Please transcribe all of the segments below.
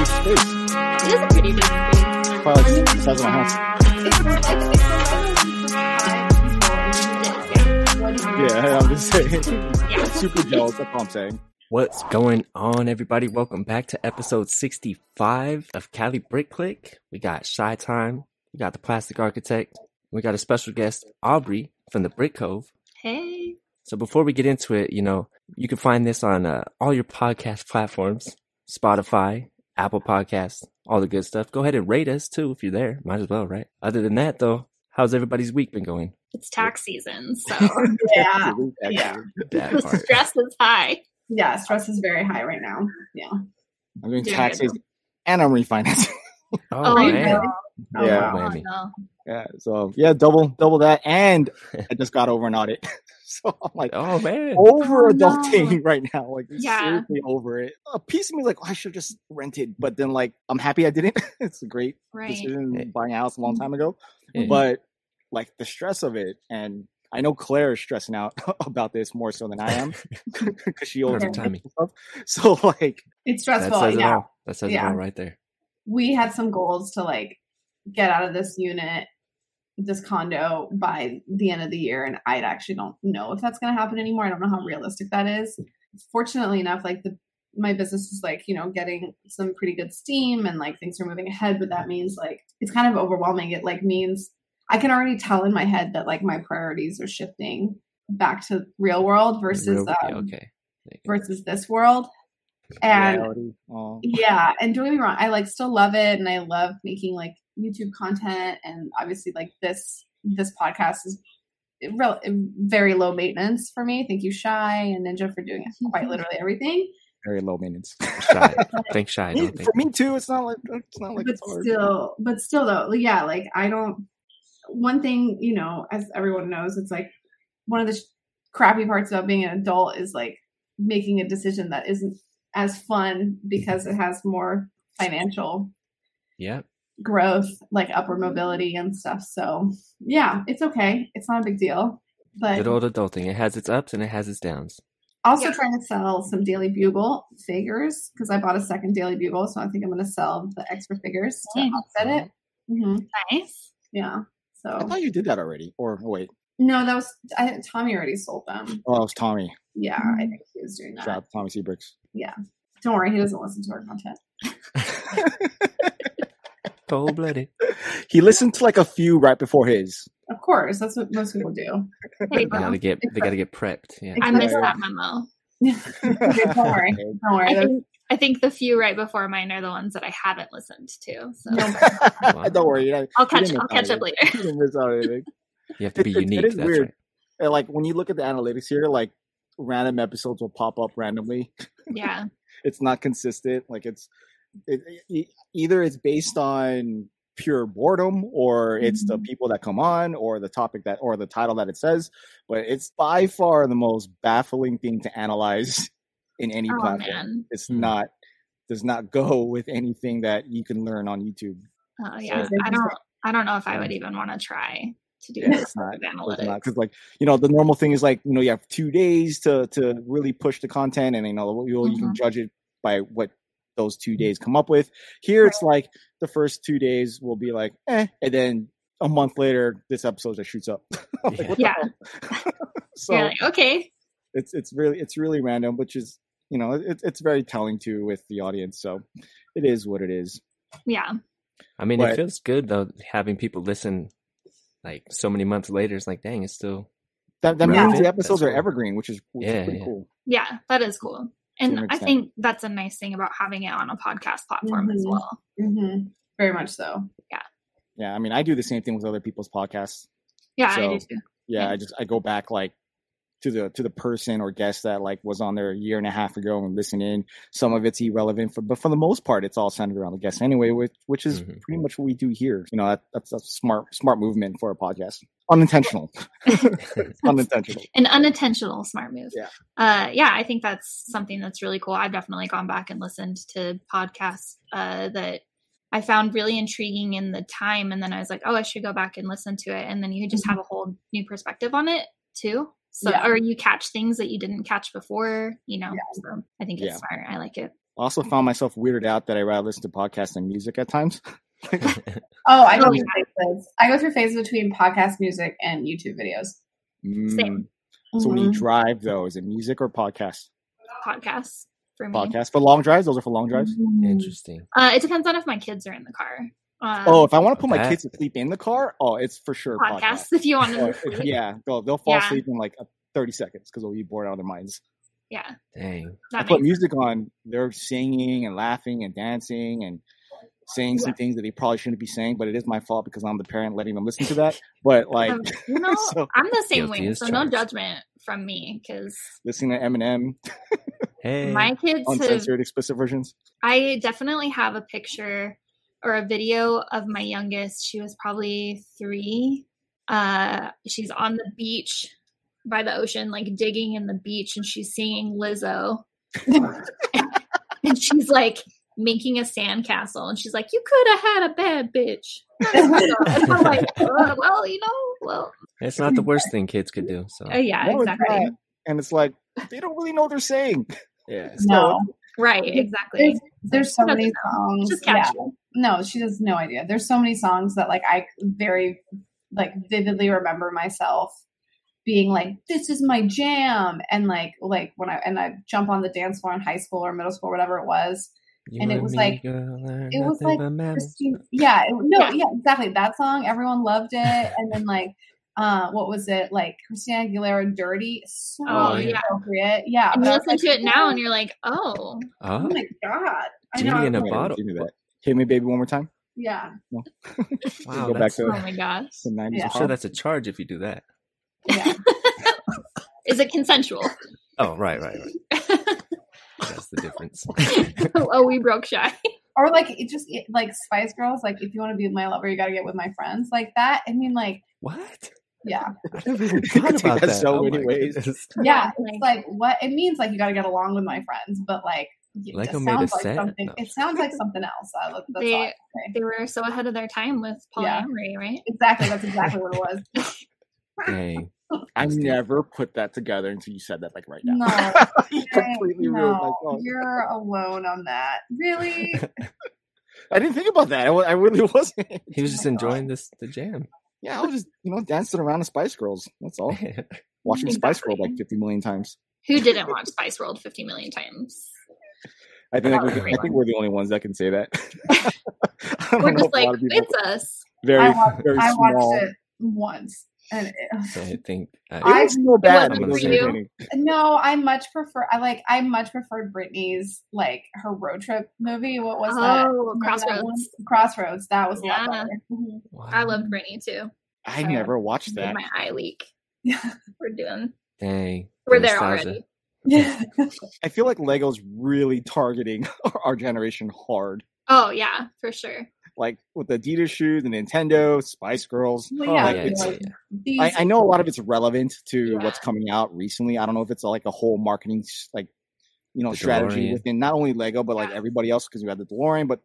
big space. It is a pretty big space. Probably like the size of my house. It's like it's. Yeah, I'm just saying. Yeah. Super jealous. That's all I'm saying. What's going on, everybody? Welcome back to episode 65 of Cali Brick Click. We got Shy Time, we got the Plastic Architect, we got a special guest, Aubrey from the Brick Cove. Hey. So before we get into it, you know, you can find this on uh, all your podcast platforms, Spotify, Apple Podcasts, all the good stuff. Go ahead and rate us too if you're there. Might as well, right? Other than that, though, how's everybody's week been going? It's tax season, so Yeah. Actually, Yeah. The stress is high. Yeah, stress is very high right now. Yeah. I'm doing Dude. taxes and I'm refinancing. Oh, you man. know. Oh, Yeah. wow. Oh, no. Yeah, so yeah, double double that, and I just got over an audit, so I'm like Oh, man. over Oh, no. adulting right now. Like Yeah. seriously over it. A piece of me like, oh, I should have just rented, but then like I'm happy I didn't. it's a great Right. decision Hey. buying a house a long mm-hmm. time ago, Yeah. but like the stress of it, and I know Claire is stressing out about this more so than I am because she always Perfect timing. So like, It's That stressful. says it Yeah. all. That says it all right there. We had some goals to like get out of this unit, this condo by the end of the year. And I actually don't know if that's going to happen anymore. I don't know how realistic that is. Fortunately enough, like the, my business is like, you know, getting some pretty good steam and like things are moving ahead, but that means like it's kind of overwhelming. It like means I can already tell in my head that like my priorities are shifting back to real world versus Real- um, okay. There you go. versus this world. And oh, yeah, and don't get me wrong, I like still love it and I love making like YouTube content and obviously like this this podcast is real very low maintenance for me. Thank you Shy and Ninja for doing quite literally everything. very low maintenance. Shy. Think shy. Me- Don't think. For me too, it's not like it's not like but it's hard. still but still though, yeah, like I don't one thing, you know, as everyone knows, it's like one of the sh- crappy parts about being an adult is like making a decision that isn't as fun because it has more financial Yeah. growth, like upward mobility and stuff. So yeah, it's okay. It's not a big deal. But Good old adulting. It has its ups and it has its downs. also Yeah. trying to sell some Daily Bugle figures because I bought a second Daily Bugle, so I think I'm going to sell the extra figures to Nice. offset it. mm-hmm. Nice. Yeah. So i thought you did that already. Or oh, wait, no, that was I, Tommy already sold them. oh, it was Tommy. Yeah, I think he was doing Shout that. out to Tommy Seabricks. Don't worry, he doesn't listen to our content. Cold blooded. he listened to like a few right before his. Of course, that's what most people do. Hey, They gotta get. They gotta get prepped. Yeah. I missed that memo. don't worry. Don't worry. I think, I think the few right before mine are the ones that I haven't listened to. So Wow. Don't worry. You know, I'll catch didn't I'll catch up later. You miss out anything. You have to be It- unique. It is That's weird. right. And like when you look at the analytics here, like random episodes will pop up randomly. Yeah. It's not consistent. Like it's it, e- either it's based on pure boredom or it's the Mhm. people that come on or the topic that or the title that it says but it's by far the most baffling thing to analyze in any Oh platform man. it's Hmm. not does not go with anything that you can learn on youtube Oh yeah. it's I don't. I don't know if I would even want to try to do Yeah, this it's not- with analytics. because like you know the normal thing is like you know you have two days to to really push the content and you know you, you can Mhm. judge it by what those two days come up with here it's like the first two days will be like eh and then a month later this episode just shoots up like, Yeah. what Yeah. so You're like, okay. it's it's really it's really random which is you know it, it's very telling too with the audience so it is what it is Yeah. I mean, But- it feels good though having people listen. Like so many months later, it's like, dang, it's still. that, that means the episodes That's are evergreen which is, which is Yeah, pretty yeah. cool Yeah. That is cool. And I think that's a nice thing about having it on a podcast platform as Mhm. well. hmm Very much so. yeah Yeah. i mean i do the same thing with other people's podcasts Yeah, I do too. yeah, Yeah. I just I go back like to the to the person or guest that like was on there a year and a half ago and listen in. Some of it's irrelevant, for, but for the most part, it's all centered around the guest anyway, which which is Mhm. pretty much what we do here. You know, that, that's a smart smart movement for a podcast. Unintentional, unintentional. An unintentional smart move. Yeah. Uh, yeah, I think that's something that's really cool. I've definitely gone back and listened to podcasts uh, that I found really intriguing in the time, and then I was like, oh, I should go back and listen to it, and then you just have a whole new perspective on it too. So, Yeah. or you catch things that you didn't catch before, you know. Yeah. So I think it's Yeah. smart. I like it. also found myself weirded out that I rather listen to podcasts than music at times. Oh, I go through phases. I go through phases between podcast music and YouTube videos. Mm. So when you Mhm. drive, though, is it music or podcast? Podcasts for me. Podcast for long drives. Those are for long drives. Mhm. Interesting. Uh, it depends on if my kids are in the car. Um, Oh, if I want to put my that- kids to sleep in the car, oh, it's for sure podcast. podcasts if you want Or- to sleep. yeah, they'll they'll fall Yeah. asleep in like thirty seconds because they'll be bored out of their minds. Yeah, Dang. I put makes music on, they're singing and laughing and dancing and saying some things that they probably shouldn't be saying, but it is my fault because I'm the parent letting them listen to that. But like Um, you know, so I'm the same way, as so no judgment from me because listening to Eminem, Hey. my kids have. uncensored explicit versions. I definitely have a picture or a video of my youngest. She was probably three. Uh, she's on the beach by the ocean, like digging in the beach, and she's singing Lizzo. and she's like making a sandcastle, and she's like, "You could have had a bad bitch." I'm like, uh, "Well, you know, well, it's not the worst thing kids could do. So uh, yeah, No, exactly, not. And it's like they don't really know what they're saying. yeah. No, right, exactly." there's so many songs. Just yeah. No, she has no idea. There's so many songs that like I very like vividly remember myself being like, "This is my jam," and like like when I and I jump on the dance floor in high school or middle school, whatever it was. You And it was like- girl, it was like but mammals. Christine, yeah, it, no, Yeah. yeah. exactly. That song, everyone loved it, and then like. Uh, what was it like? Christina Aguilera, "Dirty," so Oh, yeah. appropriate. Yeah, And you but I was listen to it now, "Oh, and you're like, "Oh, oh Oh, my god!" I know. in a bottle. Give me that. Hit me, baby, one more time. Yeah, wow. go back to oh my gosh." the 90s. Yeah. I'm sure that's a charge if you do that. yeah. Is it consensual? Oh, right, right, right. That's the difference. oh, we broke shy. or like it just it, like Spice Girls, like if you want to be my lover, you got to get with my friends, like that. I mean, like what? Yeah, I never You could take about that that. so Oh many ways. goodness. yeah. It's like what it means. Like you got to get along with my friends, but like it Lego made a sounds like set? something. No. It sounds like something else. Uh, that's all I They- They were so ahead of their time with Yeah. polyamory, right? Exactly. That's exactly what it was. Dang. I never put that together until you said that, like right now. No, you completely ruined my no, thought. you're alone on that. Really? I didn't think about that. I, I really wasn't. He was just enjoying this the jam. Yeah, I was just, you know, dancing around the Spice Girls. That's all. Watching Spice Girl like 50 million times. Who didn't watch Spice World 50 million times? I think, That we was can- great. I think we're the only ones that can say that. We're just like, lot of people- it's us. very, I watched, very I small. watched it once, and it, I think uh, I- feel bad. wasn't but it was for you. No, I much prefer. I like. I much preferred Britney's like her road trip movie. What was that? Oh, Remember that Crossroads. one? Crossroads. That was a Yeah. better. Mhm. I loved Britney too. I never watched that. my eye leak. Yeah. We're doing. Dang. We're there already. Yeah. I feel like Lego's really targeting our generation hard. Oh yeah, for sure. Like with the Adidas shoes, the Nintendo, Spice Girls. Well, Oh, yeah, yeah, it's- yeah, like, yeah. I, I know a lot of it's relevant to Yeah. what's coming out recently. I don't know if it's like a whole marketing like you know The strategy DeLorean. within not only Lego but like Yeah. everybody else because we had the DeLorean, but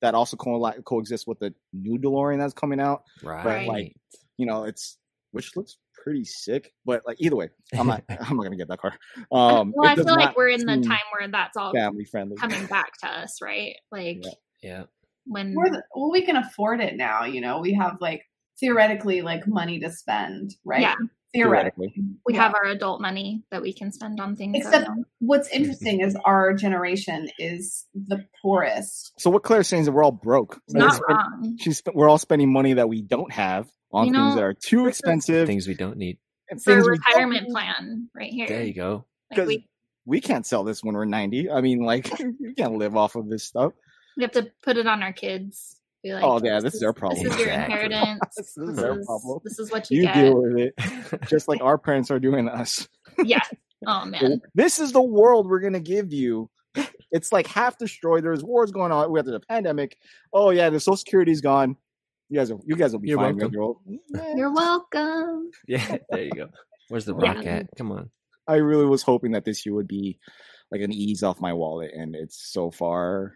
that also co- coexists with the new DeLorean that's coming out. Right. like, You know, it's which looks pretty sick. But like either way, I'm not I'm not gonna get that car. Um, well, I feel like we're in the time where that's all family friendly. coming back to us, right? Like Yeah. yeah. When we're the, well, we can afford it now. You know, we have like theoretically like money to spend, right? Yeah. Theoretically. we Yeah. have our adult money that we can spend on things. Except don't- what's mm-hmm. interesting is our generation is the poorest. So what Claire's saying is that we're all broke. it's We're not spend- wrong. She's we're all spending money that we don't have on You things know, that are too expensive. Things we don't need. and For a things we don't retirement plan right here. There you go. Like Because we, we can't sell this when we're 90. I mean, like, we can't live off of this stuff. We have to put it on our kids. Be like, Oh, yeah, this is their problem. This is your inheritance. This this, is their problem. this is what you, You get. deal with it, just like our parents are doing us. Yeah. Oh man. This is the world we're going to give you. It's like half destroyed. There's wars going on. We have the pandemic. Oh, yeah, the Social Security's gone. You guys, are, you guys will be You're fine. welcome. You're old. Eh, You're welcome. yeah, there you go. Where's the Yeah. at? Come on. I really was hoping that this year would be like an ease off my wallet, and it's so far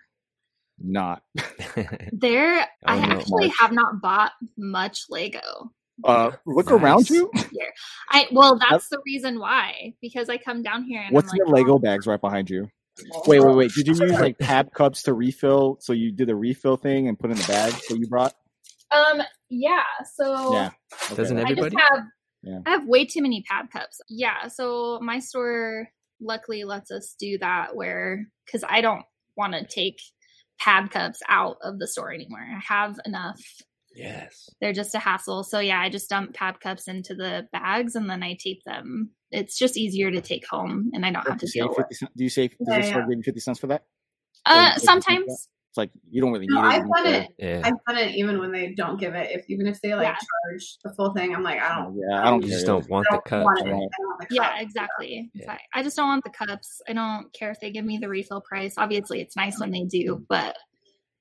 not. There, I no, actually March. have not bought much Lego. Uh, look Nice. around you. Here, I well, that's the reason why because I come down here and What's I'm in like, the Lego oh, bags right behind you? Wait, wait, wait. Did you use like tab cups to refill? So you did the refill thing and put in the bag that you brought? Um, yeah. So Yeah. Okay. Doesn't I everybody? just have Yeah. I have way too many PAB cups. Yeah, so my store luckily lets us do that where cuz I don't want to take PAB cups out of the store anymore. I have enough. Yes. They're just a hassle. So yeah, I just dump PAB cups into the bags and then I tape them. It's just easier to take home and I don't have to deal with. 50? Do you save? Does Yeah, yeah. give you fifty cents for that? Uh sometimes It's like you don't really need No, it. I've you done it. Yeah. I've done it even when they don't give it. If even if they like Yeah. charge the full thing, I'm like, I don't. Yeah, I don't You care. just don't want I the don't cups, want right? Want the Yeah, exactly. Yeah. I- I just don't want the cups. I don't care if they give me the refill price. Obviously, it's nice when they do, but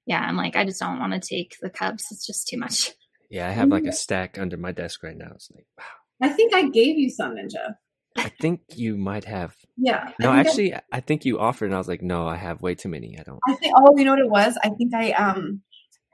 yeah, I'm like, I just don't want to take the cups. It's just too much. Yeah, I have like a mm-hmm. stack under my desk right now. It's like, wow. I think I gave you some ninja. I think you might have. Yeah. No, I think I- actually, I think you offered, and I was like, no, I have way too many. I don't. I think. Oh, you know what it was? I think I um.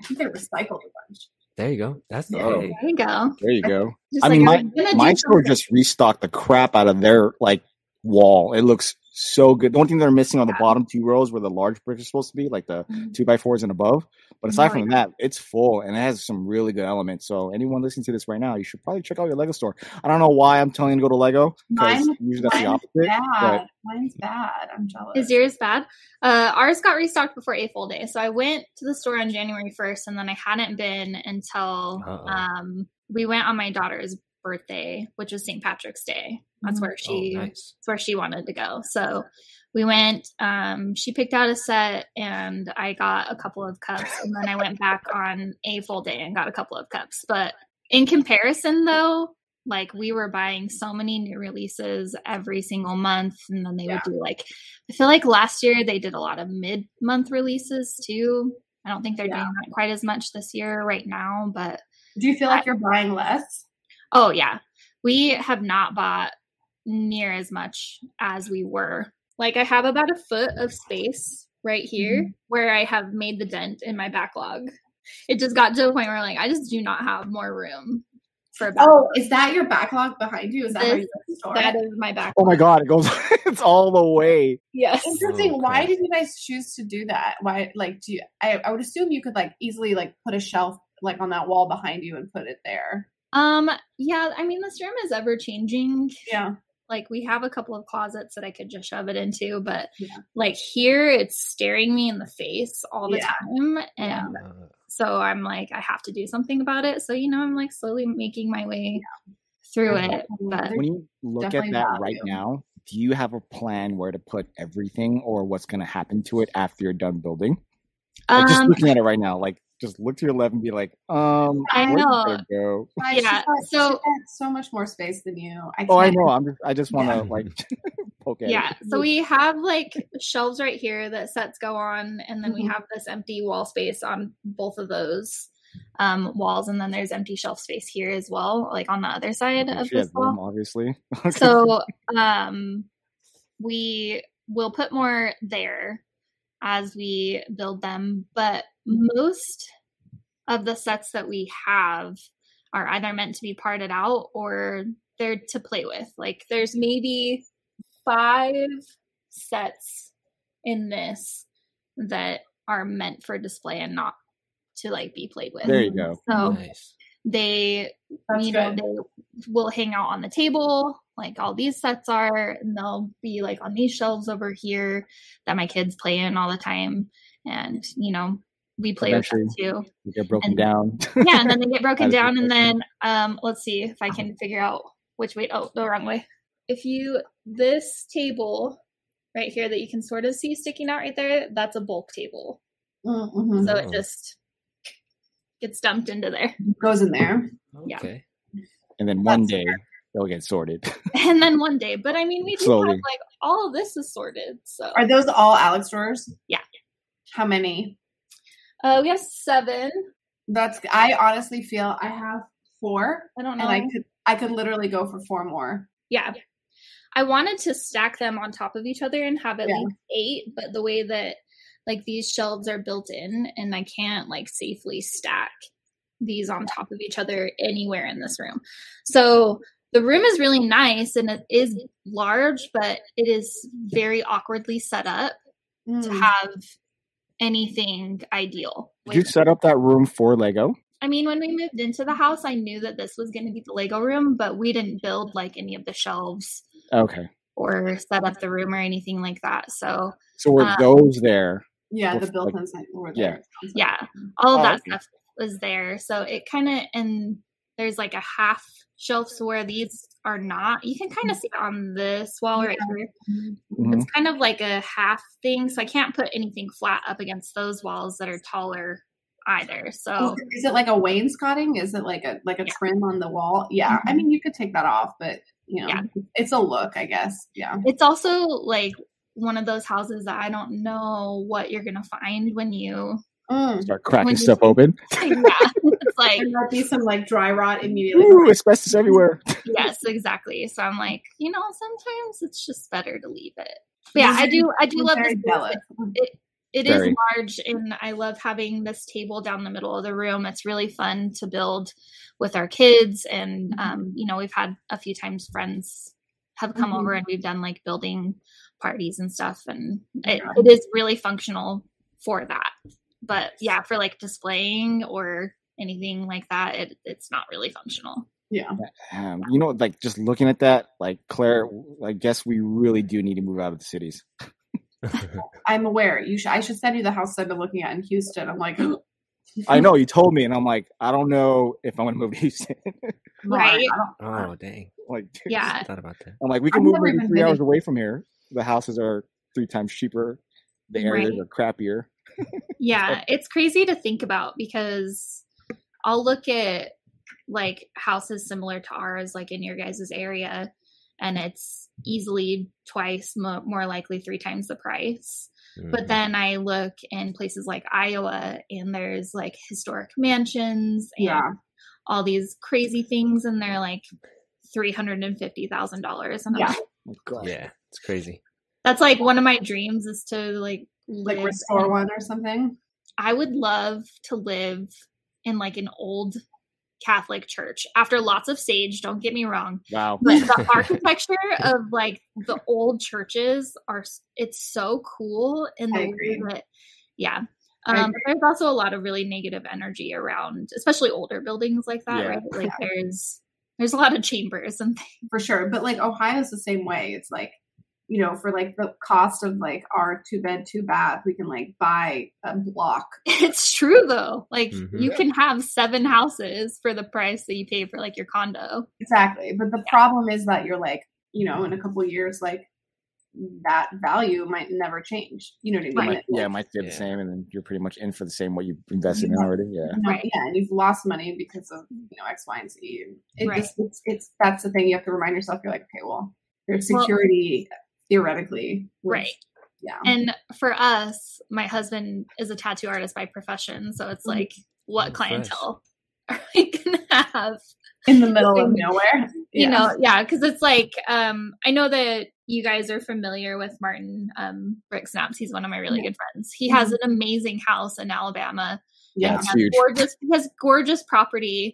I think I recycled a bunch. There you go. That's the. Oh. There you go. There you go. Just I like, mean, I my was gonna do my store just restocked the crap out of their like wall. It looks so good. The only thing they're missing on the Yeah. bottom two rows where the large bricks are supposed to be, like the Mhm. two by fours and above. But aside Oh, from that, it's full and it has some really good elements. So anyone listening to this right now, you should probably check out your Lego store. I don't know why I'm telling you to go to Lego because Mine- usually that's the Mine's opposite. bad. Mine's bad. I'm jealous. Is yours bad? Uh, ours got restocked before A full day. So I went to the store on January 1st and then I hadn't been until um, we went on my daughter's birthday, which was St. Patrick's Day. That's Mhm. where she Oh, nice. that's where she wanted to go. So we went, um, she picked out a set and I got a couple of cups and then I went back on a full day and got a couple of cups. But in comparison though, like we were buying so many new releases every single month and then they Yeah. would do like I feel like last year they did a lot of mid month releases too. I don't think they're Yeah. doing that quite as much this year right now, but Do you feel like you're buying less? Oh yeah. We have not bought near as much as we were. Like I have about a foot of space right here Mm-hmm. where I have made the dent in my backlog. It just got to a point where like I just do not have more room for a backlog. Oh, is that your backlog behind you? Is that how This- you store? that it? is my backlog. oh my god, it goes it's all the way. Yes. Interesting. Why did you guys choose to do that? Why, like, do you? I, I would assume you could like easily like put a shelf like on that wall behind you and put it there. Um yeah, I mean this room is ever changing. Yeah. Like we have a couple of closets that I could just shove it into, but Yeah. like here it's staring me in the face all the Yeah. time and Yeah. So i'm like i have to do something about it so you know i'm like slowly making my way through There's it but When you look at that right value. now, do you have a plan where to put everything or what's gonna happen to it after you're done building? Like, just um looking at it right now, like just look to your left and be like, um, I know. go? Guys, Yeah, got- so- got so much more space than you. I Oh, I know. I'm just, I just want to Yeah. like poke yeah it. so we have like shelves right here that sets go on and then we Mhm. have this empty wall space on both of those um walls and then there's empty shelf space here as well like on the other side of She this wall room, obviously. so um we will put more there as we build them but most of the sets that we have are either meant to be parted out or they're to play with like there's maybe five sets in this that are meant for display and not to like be played with there you go. so nice. they That's you know good. they will hang out on the table like all these sets are and they'll be like on these shelves over here that my kids play in all the time and you know we play with them too You get broken And- down. yeah and then they get broken down and then um let's see if i can figure out which way oh the wrong way if you this table right here that you can sort of see sticking out right there that's a bulk table Mm, mhm. so it just gets dumped into there goes in there. yeah. Okay. and then one That's day they'll get sorted. and then one day but i mean we do have Slowly. like all of this is sorted so Are those all Alex drawers? Yeah. How many? Uh we have seven That's. I honestly feel I have four, i don't know and I could. I could literally go for four more. yeah i wanted to stack them on top of each other and have at Yeah. least eight but the way that like these shelves are built in and i can't like safely stack these on top of each other anywhere in this room so the room is really nice and it is large but it is very awkwardly set up to Mm. have anything ideal. Did you set up that room for Lego? I mean, when we moved into the house, I knew that this was going to be the Lego room, but we didn't build like any of the shelves Okay. or set up the room or anything like that. So, So were Um, those there? Yeah, Well, the built-in site were yeah. yeah, all of Oh, that okay. stuff was there. So it kind of, and there's like a half shelf where these are not. You can kind of see it on this wall right here. Mhm. It's kind of like a half thing. So I can't put anything flat up against those walls that are taller either. So, Is it- Is it like a wainscoting? Is it like a like a Yeah. trim on the wall? Yeah, I Mhm. mean you could take that off, but you know, Yeah. it's a look, I guess. Yeah. it's also like one of those houses that I don't know what you're gonna find when you Mm. Start cracking When you- stuff open. yeah it's like there'll be some like dry rot immediately. Ooh, asbestos everywhere. yes exactly so I'm like you know sometimes it's just better to leave it but yeah I do I do love this jealous. It is large and I love having this table down the middle of the room. It's really fun to build with our kids and Mhm. um, you know, we've had a few times friends have come Mhm. over and we've done like building parties and stuff and it, Yeah. it is really functional for that. But yeah, for like displaying or anything like that, it, it's not really functional. Yeah. Um, you know, like just looking at that, like Claire, I guess we really do need to move out of the cities. I'm aware. You should I should send you the house I've been looking at in Houston. I'm like I know you told me, and I'm like, I don't know if I'm gonna move to Houston. Right. Oh dang! like, Yeah. I thought about that. I'm like, we can I've move maybe three hours away from here. The houses are three times cheaper. The areas Right. are crappier. Yeah, it's crazy to think about because I'll look at like houses similar to ours, like in your guys' area, and it's easily twice, mo- more likely three times the price. But Mhm. then I look in places like Iowa, and there's like historic mansions and Yeah. all these crazy things, and they're like three hundred and fifty thousand dollars. And Yeah. like, Oh, yeah, it's crazy. that's like one of my dreams is to like like live restore in- one or something. I would love to live in like an old Catholic church after lots of sage, don't get me wrong. Wow. But the architecture of like the old churches are it's so cool in I the way that yeah. Um, but there's also a lot of really negative energy around, especially older buildings like that, Yeah. right? Like there's there's a lot of chambers and things. for sure. But like Ohio's the same way. It's like, you know, for like the cost of like our two bed, two bath, we can like buy a block. It's true though. Like Mhm. you can have seven houses for the price that you pay for like your condo. Exactly. But the problem is that you're like, you know, in a couple of years, like that value might never change. You know what I mean? Right. Like, Yeah, it might stay the Yeah. same, and then you're pretty much in for the same what you invested in already. Yeah. you Right. Yeah, and you've lost money because of you know X, Y, and Z. It Right. just it's, it's that's the thing you have to remind yourself. You're like, okay, well, there's Well- security theoretically, with- Right. Yeah, And for us, my husband is a tattoo artist by profession. So it's Mhm. like, what Oh, fresh. clientele are we going to have? in the middle of nowhere. You know, yeah, because it's like, um, I know that you guys are familiar with Martin um, Rick Snaps. He's one of my really Yeah. good friends. He has an amazing house in Alabama. yeah, It's huge. Gorgeous, he has gorgeous property.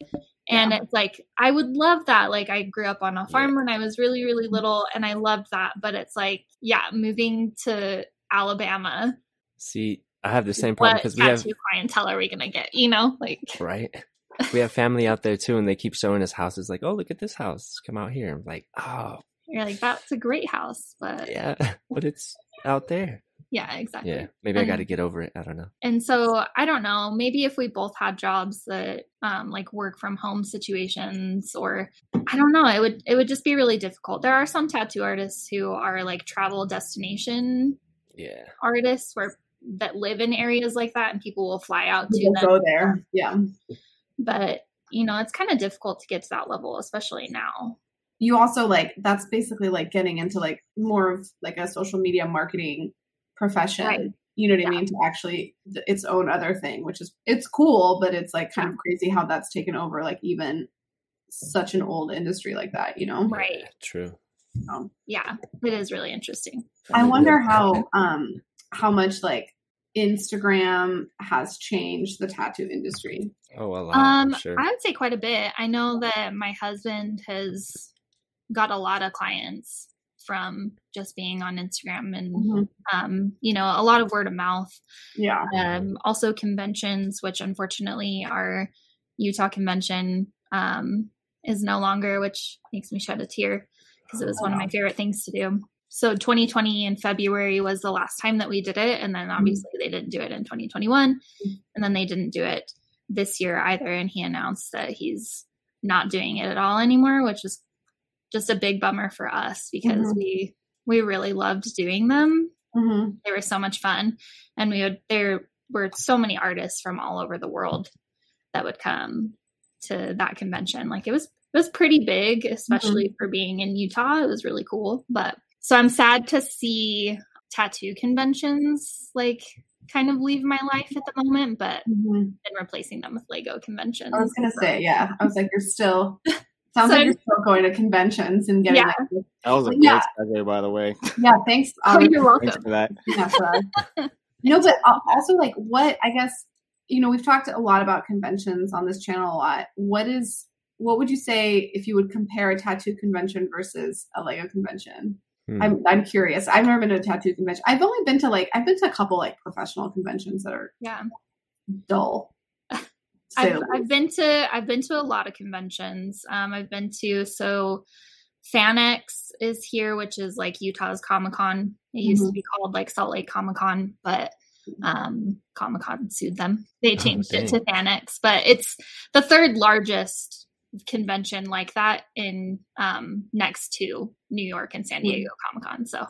And it's like, I would love that. Like, I grew up on a farm when I was really, really mm-hmm. little, and I loved that. But it's like, yeah, moving to Alabama, See, I have the same problem because we have clientele are we gonna get? You know, like right. We have family out there too, and they keep showing us houses. Like, oh, look at this house. Come out here. I'm like, oh, you're like, that's a great house, but yeah, yeah, but it's out there. Exactly. Yeah, maybe I got to get over it. I don't know. And so I don't know, maybe if we both had jobs that um like work from home situations or I don't know, it would it would just be really difficult. There are some tattoo artists who are like travel destination Yeah, artists where that live in areas like that and people will fly out to them. go there. Yeah, But you know, it's kind of difficult to get to that level, especially now. you also like that's basically like getting into like more of like a social media marketing profession. Right. You know what I mean? To actually th- its own other thing, which is it's cool, but it's like kind of crazy how that's taken over. Like even such an old industry like that. You know. Right. Yeah, true. Um, Yeah, it is really interesting. I wonder how um how much like Instagram has changed the tattoo industry. Oh, a lot. Um, sure. I would say quite a bit. I know that my husband has got a lot of clients from just being on Instagram and Mhm. um, you know, a lot of word of mouth. Yeah. Um, also conventions, which unfortunately our Utah convention um, is no longer, which makes me shed a tear because it was one of my favorite things to do. So 2020 in February was the last time that we did it, and then obviously they didn't do it in 2021, and then they didn't do it this year either. And he announced that he's not doing it at all anymore, which is just a big bummer for us because Mhm. we we really loved doing them. Hmm they were so much fun. And we would there were so many artists from all over the world that would come to that convention. Like it was it was pretty big especially for being in utah. It was really cool. But so i'm sad to see tattoo conventions like kind of leave my life at the moment but hmm been replacing them with lego conventions. I was gonna So- say, yeah. I was like, you're still sounds So like you're still going to conventions and getting Yeah. like, That was a Yeah. great segue, by the way. yeah. Thanks. oh you're welcome Thanks for that. Yeah, for that. no, but also like what I guess you know we've talked a lot about conventions on this channel a lot. What is what would you say if you would compare a tattoo convention versus a Lego convention? Hmm. I'm I'm curious. I've never been to a tattoo convention. I've only been to like I've been to a couple like professional conventions that are yeah dull. Say I've, I've been to I've been to a lot of conventions. Um, I've been to so FanX is here, which is like Utah's Comic Con. It used to Mhm. be called like Salt Lake Comic Con, but um, Comic Con sued them. They Oh, changed it to FanX, but it's the third largest convention like that in um, next to New York and San Diego Comic Con. So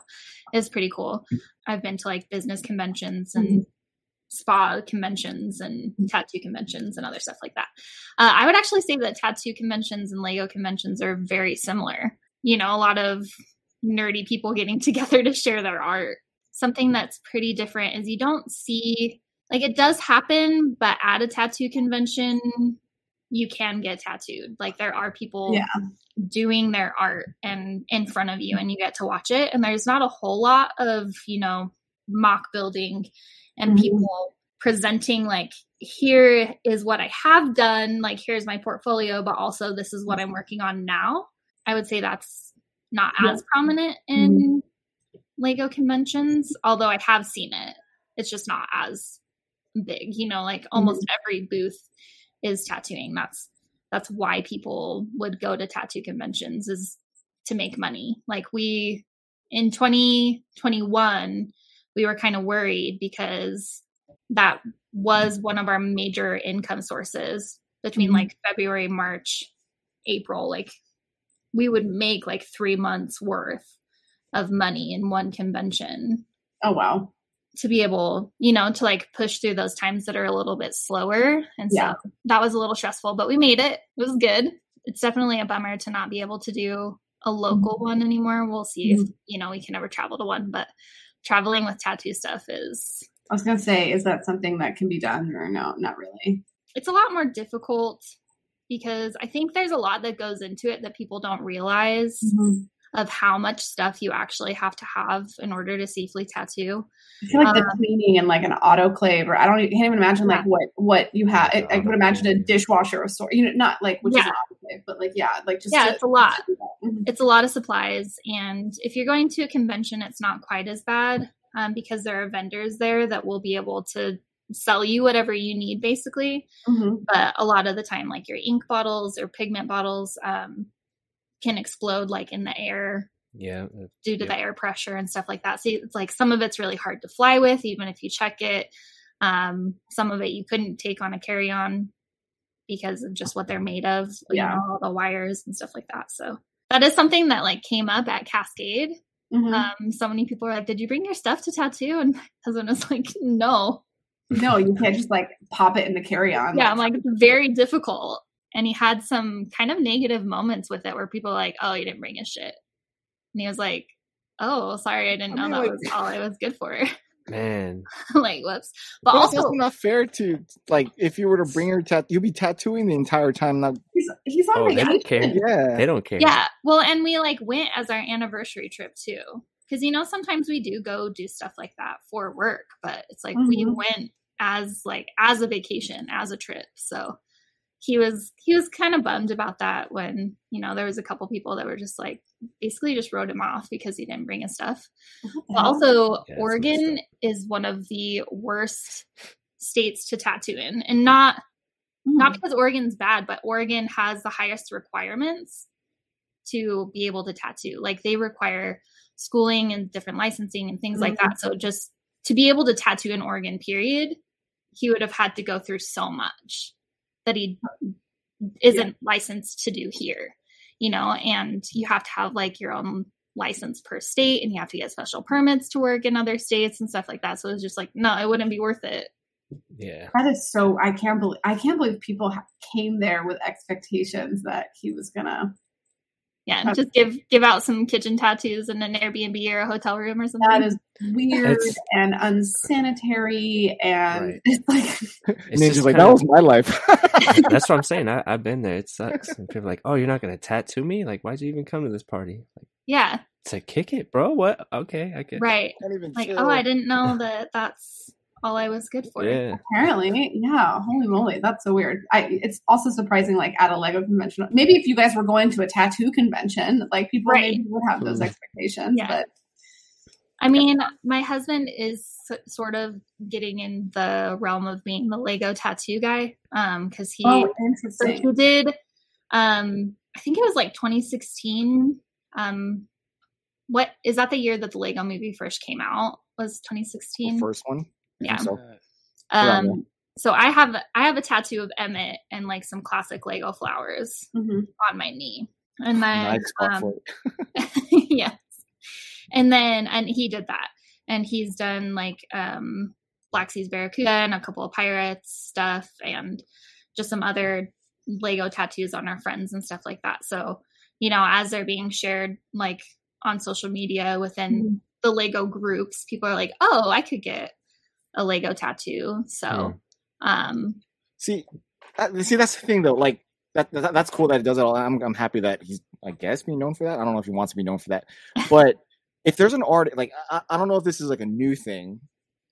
it's pretty cool. I've been to like business conventions and spa conventions and tattoo conventions and other stuff like that. Uh, I would actually say that tattoo conventions and Lego conventions are very similar. You know, a lot of nerdy people getting together to share their art. Something that's pretty different is you don't see, like, it does happen, but at a tattoo convention, you can get tattooed. Like, there are people Yeah. doing their art and in front of you, and you get to watch it. And there's not a whole lot of, you know, mock building and Mhm. people presenting like here is what I have done, like here's my portfolio, but also this is what I'm working on now. I would say that's not as prominent in Lego conventions, although I have seen it. It's just not as big, you know, like almost every booth is tattooing. That's that's why people would go to tattoo conventions is to make money. Like we in 2021 we were kind of worried because that was one of our major income sources between Mhm. like February, March, April. Like we would make like three months worth of money in one convention Oh wow. to be able, you know, to like push through those times that are a little bit slower. And Yeah. so that was a little stressful, but we made it. It was good. It's definitely a bummer to not be able to do a local one anymore. We'll see if, you know, we can ever travel to one, but traveling with tattoo stuff is I was gonna say, is that something that can be done or no? Not really. it's a lot more difficult because I think there's a lot that goes into it that people don't realize mm-hmm. Of how much stuff you actually have to have in order to safely tattoo. I feel like the Um, cleaning and like an autoclave, or I don't, even, can't even imagine like what what you have. I, I would imagine a dishwasher or sort, you know, not like which is Yeah. an autoclave, but like yeah, like just Yeah, to- it's a lot. Mhm. it's a lot of supplies and if you're going to a convention it's not quite as bad um, because there are vendors there that will be able to sell you whatever you need basically Mhm. but a lot of the time like your ink bottles or pigment bottles um, can explode like in the air Yeah. due to Yep. the air pressure and stuff like that. So it's like some of it's really hard to fly with, even if you check it. Um, some of it you couldn't take on a carry on because of just what they're made of, you Yeah. know, all the wires and stuff like that. So that is something that like came up at Cascade. Mhm. Um, so many people were like, Did you bring your stuff to tattoo? And my husband was like, No. no, you can't just like pop it in the carry on. Yeah, I'm like, it's very difficult. And he had some kind of negative moments with it where people were like, Oh, you didn't bring his shit. And he was like, Oh, sorry, I didn't I know that like- was all I was good for. Man. like whoops but, But also also not fair to like if you were to bring her tattoo, you'll be tattooing the entire time. Not he's he's on Oh, they don't vacation. care. yeah, They don't care. yeah well and we like went as our anniversary trip too because you know sometimes we do go do stuff like that for work but it's like we Mhm. went as like as a vacation as a trip so he was he was kind of bummed about that when you know there was a couple people that were just like basically just wrote him off because he didn't bring his stuff. But also, Yeah, Oregon is one of the worst states to tattoo in, and not not because Oregon's bad, but Oregon has the highest requirements to be able to tattoo. Like they require schooling and different licensing and things like that. So just to be able to tattoo in Oregon, period, he would have had to go through so much that he uh, isn't licensed to do here, you know, and you have to have like your own license per state and you have to get special permits to work in other states and stuff like that. So it's just like, no, it wouldn't be worth it. Yeah. That is so. I can't believe. I can't believe people ha- came there with expectations that he was gonna. Yeah, Okay. just give give out some kitchen tattoos in an Airbnb or a hotel room or something. That is weird It's- and unsanitary, and Right. it's like It's Ninja's just like, kinda- that was my life. That's what I'm saying. I, I've been there. It sucks. And people are like, oh, you're not going to tattoo me? Like, why'd you even come to this party? Like, yeah, to kick it, bro? What? Okay, I get right. Can't even Like, chill. oh, I didn't know that that's all I was good for. Yeah. apparently, yeah. Holy moly, that's so weird. I. It's also surprising, like at a Lego convention. Maybe if you guys were going to a tattoo convention, like people Right. maybe would have those Mhm. expectations. Yeah. But I mean, my husband is sort of getting in the realm of being the Lego tattoo guy, um, because he oh, so he did, um, I think it was like 2016. Um, what is that the year that the Lego Movie first came out? Was 2016? The first one. Yeah. So. Um, Yeah. so I have I have a tattoo of Emmet and like some classic Lego flowers Mhm. on my knee, and then Nice um, yes, and then and he did that, and he's done like um Black Seas Barracuda and a couple of pirates stuff, and just some other Lego tattoos on our friends and stuff like that. So you know, as they're being shared like on social media within Mhm. the Lego groups, people are like, "Oh, I could get a Lego tattoo." So, um, See, that, see, that's the thing though. Like that, that, that's cool that it does it all. I'm, I'm happy that he's, I guess, being known for that. I don't know if he wants to be known for that, but if there's an art, like I, I don't know if this is like a new thing,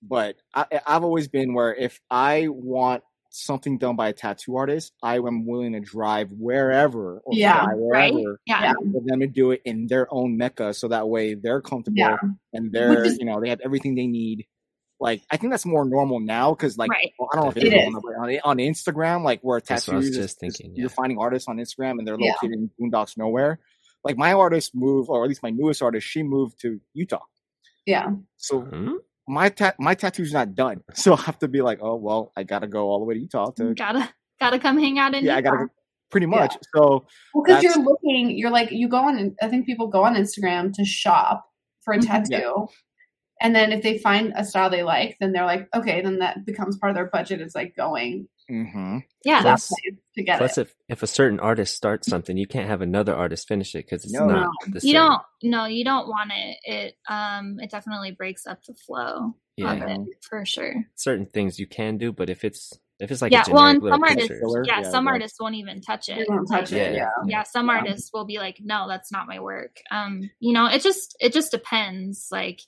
but I, I've always been where if I want something done by a tattoo artist, I am willing to drive wherever or Yeah, fly right? wherever Yeah, Yeah. for them to do it in their own mecca, so that way they're comfortable Yeah. and they're, is- you know, they have everything they need. Like I think that's more normal now because like right. well, I don't know if it, It is, is. on, on Instagram, like where That's what I was tattoos, is- just thinking, you're finding artists on Instagram and they're Yeah. located in boondocks nowhere. Like my artist moved, or at least my newest artist, she moved to Utah. Yeah. So Hmm? my ta- my tattoo's not done, so I have to be like, oh well, I gotta go all the way to Utah to. Gotta gotta come hang out in Yeah, I gotta go- pretty Yeah. much. So Well, because That's- you're looking, you're like, you go on, I think people go on Instagram to shop for a Mhm. tattoo. Yeah. And then if they find a style they like, then they're like, okay, then that becomes part of their budget is like going mhm. Yeah, to that Plus- to get Plus, it. if, if a certain artist starts something, you can't have another artist finish it because it's No. not the same. you don't. No, you don't want it. It um, it definitely breaks up the flow Yeah. of it for sure. Certain things you can do, but if it's if it's like yeah, a well, and some artists, yeah, Yeah, some yeah. artists won't even touch They it. won't touch Yeah. it. Yeah. yeah some Yeah. artists will be like no that's not my work um you know it just it just depends like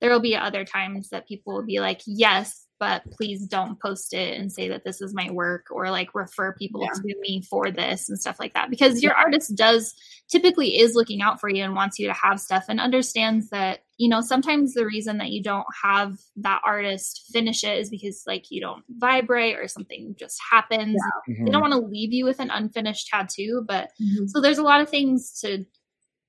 there will be other times that people will be like yes but please don't post it and say that this is my work or like refer people Yeah. to me for this and stuff like that because your artist does typically is looking out for you and wants you to have stuff and understands that you know sometimes the reason that you don't have that artist finish it is because like you don't vibrate or something just happens mhm. they don't want to leave you with an unfinished tattoo but Mhm. so there's a lot of things to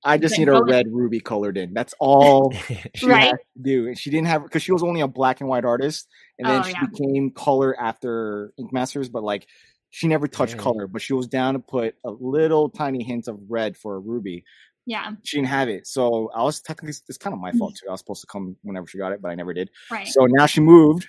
I just need her ahead. red ruby colored in. That's all she Right. had to do. And she didn't have because she was only a black and white artist, and then Oh, she yeah. became color after Ink Masters. But like, she never touched color. But she was down to put a little tiny hint of red for a ruby. yeah She didn't have it, so I was technically it's kind of my mm. fault too. I was supposed to come whenever she got it, but I never did. right So now she moved,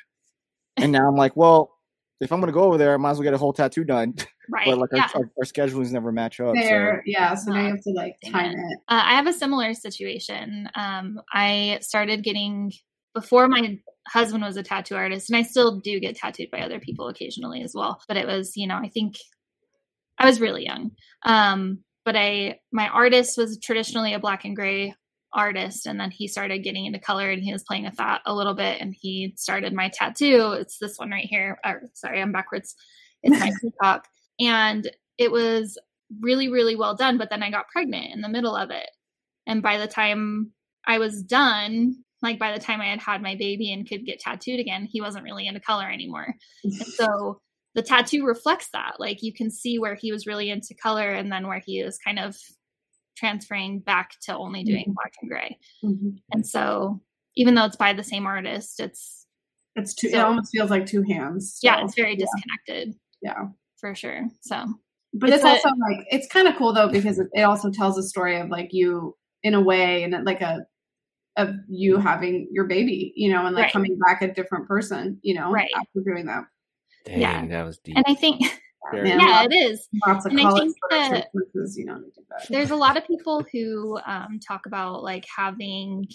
and now I'm like, well, if I'm gonna go over there, I might as well get a whole tattoo done. right but like yeah. our, our, our schedulings never match up. So. There, yeah. So now you have to like time it. it. Uh, I have a similar situation. Um, I started getting before my husband was a tattoo artist, and I still do get tattooed by other people occasionally as well. But it was, you know, I think I was really young. Um, but I, my artist was traditionally a black and gray artist, and then he started getting into color, and he was playing with that a little bit, and he started my tattoo. It's this one right here. Or, sorry, I'm backwards. It's my peacock. and it was really really well done but then i got pregnant in the middle of it and by the time i was done like by the time i had had my baby and could get tattooed again he wasn't really into color anymore and so the tattoo reflects that like you can see where he was really into color and then where he was kind of transferring back to only doing Mhm. black and gray Mhm. and so even though it's by the same artist it's It's two. it almost feels like two hands. yeah it's very disconnected Yeah. for sure so But It's it's, a- also like it's kind of cool though because it, it also tells a story of like you in a way and like a of you having your baby, you know, and like Right. coming back a different person, you know, Right. after doing that. Dang, Yeah. that was deep. and i think Very yeah it is lots of And I think that- you know, that. there's a lot of people who um, talk about like having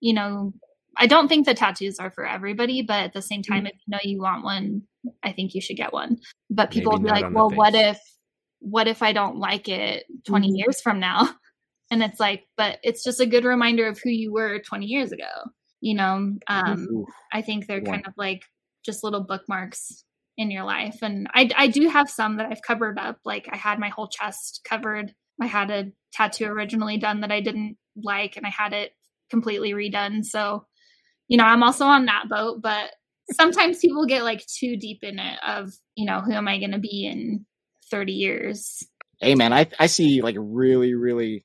you know i don't think the tattoos are for everybody but at the same Mm-hmm. time if you know you want one i think you should get one but people Maybe will be like well what if what if i don't like it 20 Mhm. years from now and it's like but it's just a good reminder of who you were 20 years ago you know um I think they're Good one. kind of like just little bookmarks in your life. And I, I do have some that I've covered up. Like I had my whole chest covered. I had a tattoo originally done that I didn't like, and I had it completely redone. So, you know, I'm also on that boat. But sometimes people get like too deep in it of, you know, who am I going to be in 30 years? Hey man, I I see like really really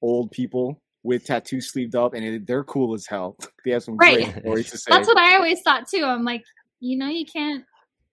old people with tattoos sleeved up, and it, they're cool as hell. they have some Right. great stories to say. That's what I always thought too. I'm like, you know, you can't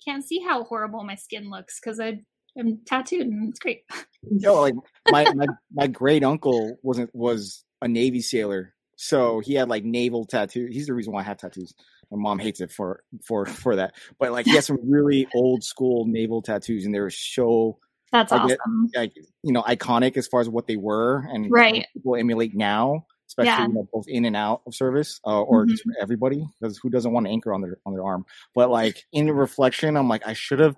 can't see how horrible my skin looks because I am tattooed and it's great. Yo, like my my my great uncle wasn't was a Navy sailor, so he had like naval tattoos. He's the reason why I have tattoos. My mom hates it for for for that, but like he has some really old school naval tattoos, and they were so That's get- awesome. like you know iconic as far as what they were and Right. people emulate now, especially Yeah. you know, both in and out of service uh, or just Mhm. for everybody because who doesn't want an anchor on their on their arm? But like in reflection, I'm like I should have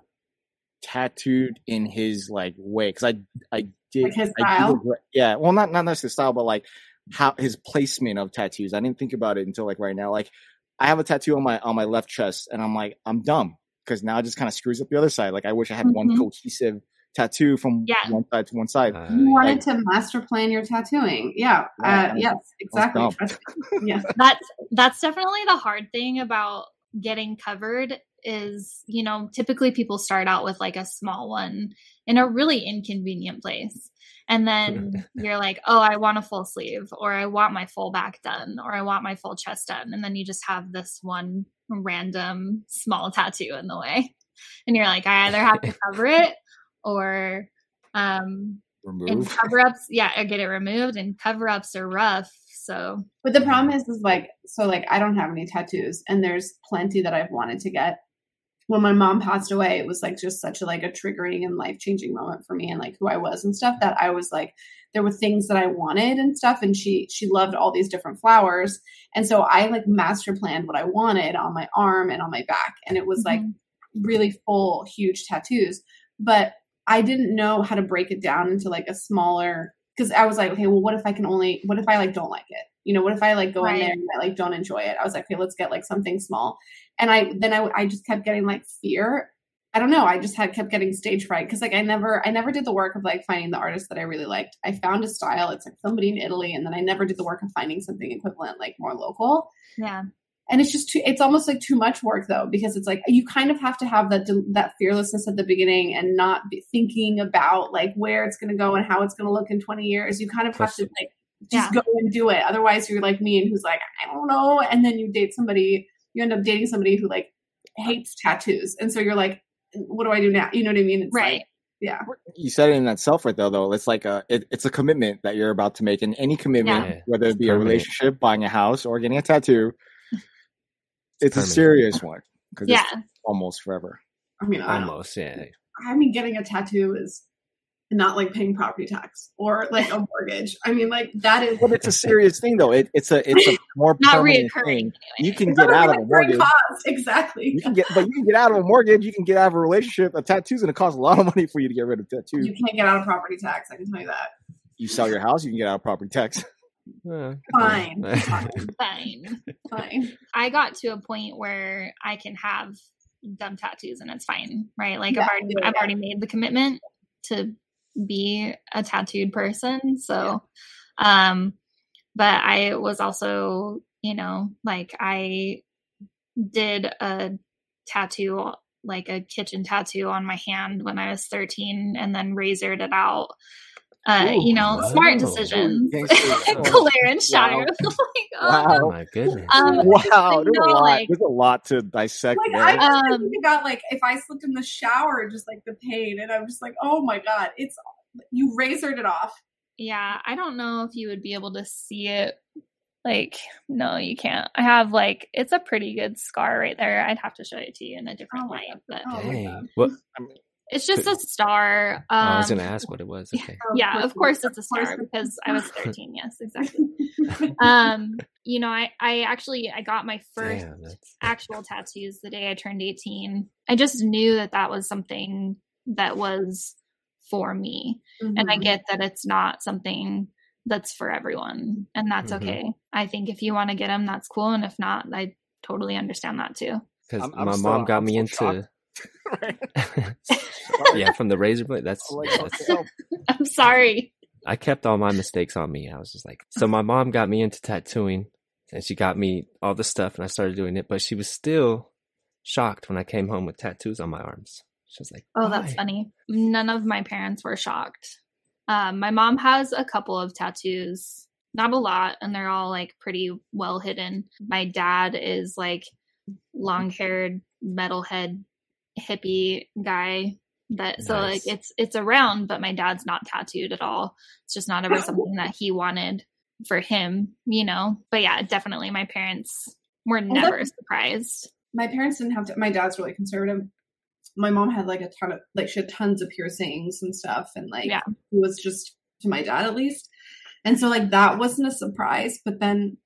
tattooed in his like way because I I did Like his style? yeah, well not not necessarily style, but like how his placement of tattoos. I didn't think about it until like right now. Like I have a tattoo on my on my left chest, and I'm like I'm dumb because now it just kind of screws up the other side. Like I wish I had one Mhm. cohesive tattoo from Yeah. one side to one side. Uh, You wanted to master plan your tattooing. Yeah. Yeah, Uh, yes, exactly. dumb. Yeah. That's that's definitely the hard thing about getting covered is, you know, typically people start out with like a small one in a really inconvenient place. And then you're like, "Oh, I want a full sleeve or I want my full back done or I want my full chest done." And then you just have this one random small tattoo in the way. And you're like, "I either have to cover it or um and cover ups yeah or get it removed and cover ups are rough so But the problem is, is like, so like, I don't have any tattoos, and there's plenty that I've wanted to get. When my mom passed away, it was like just such a like a triggering and life changing moment for me, and like who I was and stuff. That I was like, there were things that I wanted and stuff, and she she loved all these different flowers, and so I like master planned what I wanted on my arm and on my back, and it was like Mhm. really full, huge tattoos. But I didn't know how to break it down into like a smaller because I was like, okay, well, what if I can only, what if I like don't like it? You know, what if I like go in there and I like don't enjoy it? I was like, okay, let's get like something small. And I then I I just kept getting like fear. I don't know. I just had kept getting stage fright because like I never I never did the work of like finding the artist that I really liked. I found a style. It's like somebody in Italy, and then I never did the work of finding something equivalent, like more local yeah and it's just too it's almost like too much work though because it's like you kind of have to have that that fearlessness at the beginning and not be thinking about like where it's going to go and how it's going to look in 20 years. You kind of have to like just Yeah. go and do it. Otherwise you're like me and who's like i don't know. And then you date somebody you end up dating somebody who like hates tattoos. And so you're like what do i do now? You know what i mean? It's right. like yeah You said it in that self right there, though. It's like a it, it's a commitment that you're about to make, and any commitment, Yeah. whether it be a relationship, buying a house, or getting a tattoo, it's a serious one because yeah it's almost forever. i mean I, Almost, yeah. I mean getting a tattoo is not like paying property tax or like a mortgage i mean like that is But it's a serious thing, though. It, it's a it's a more not permanent reoccurring thing. anyway. You can It's get out of a mortgage. cost. exactly You can get, but you can get out of a mortgage. You can get out of a relationship. A tattoo's going to cost a lot of money for you to get rid of tattoos. You can't get out of property tax. I can tell you that. You sell your house, you can get out of property tax. Uh, Fine, fine, fine fine. i got to a point where i can have dumb tattoos and it's fine, right? Like Yeah, I've already yeah, I've already made the commitment to be a tattooed person. So um but I was also, you know, like I did a tattoo like a kitchen tattoo on my hand when I was 13 and then razored it out. Uh, Ooh, you know, smart wow. decisions. Gangster. Clearance Shire. Wow. like, oh, Wow. Oh my goodness. Um, wow, there's no, a lot. like- there's a lot to dissect Like there. I Um, think about like if I slipped in the shower, just like the pain, and I'm just like, oh my god, it's you razored it off. Yeah, I don't know if you would be able to see it. Like, no, you can't. I have like it's a pretty good scar right there. I'd have to show it to you in a different Oh my light, but Oh my God. Dang. What? It's just a star. Um, oh, I was gonna ask what it was. Okay. yeah, of course it's a star because I was 13. Yes, exactly. um, you know, I I actually I got my first Damn, actual tattoos the day I turned 18. I just knew that that was something that was for me. And I Mhm. get that it's not something that's for everyone, and that's Mhm. okay. I think if you want to get them, that's cool. And if not, I totally understand that too. because I'm- I'm my still- mom got I'm me still into. Right? yeah, from the razor blade. That's, I'm like, that's okay, I'm sorry. I kept all my mistakes on me. I was just like, so my mom got me into tattooing and she got me all the stuff and I started doing it, but she was still shocked when I came home with tattoos on my arms. She was like, Oh, that's funny. None of my parents were shocked. Um, my mom has a couple of tattoos, not a lot, and they're all like pretty well hidden. My dad is like long haired metalhead hippie guy that so like it's it's around but my dad's not tattooed at all. It's just not ever something that he wanted for him you know? But yeah definitely my parents were never surprised. My parents didn't have to my dad's really conservative. My mom had like a ton of like she had tons of piercings and stuff and like Yeah. it was just to my dad at least. And so like that wasn't a surprise but then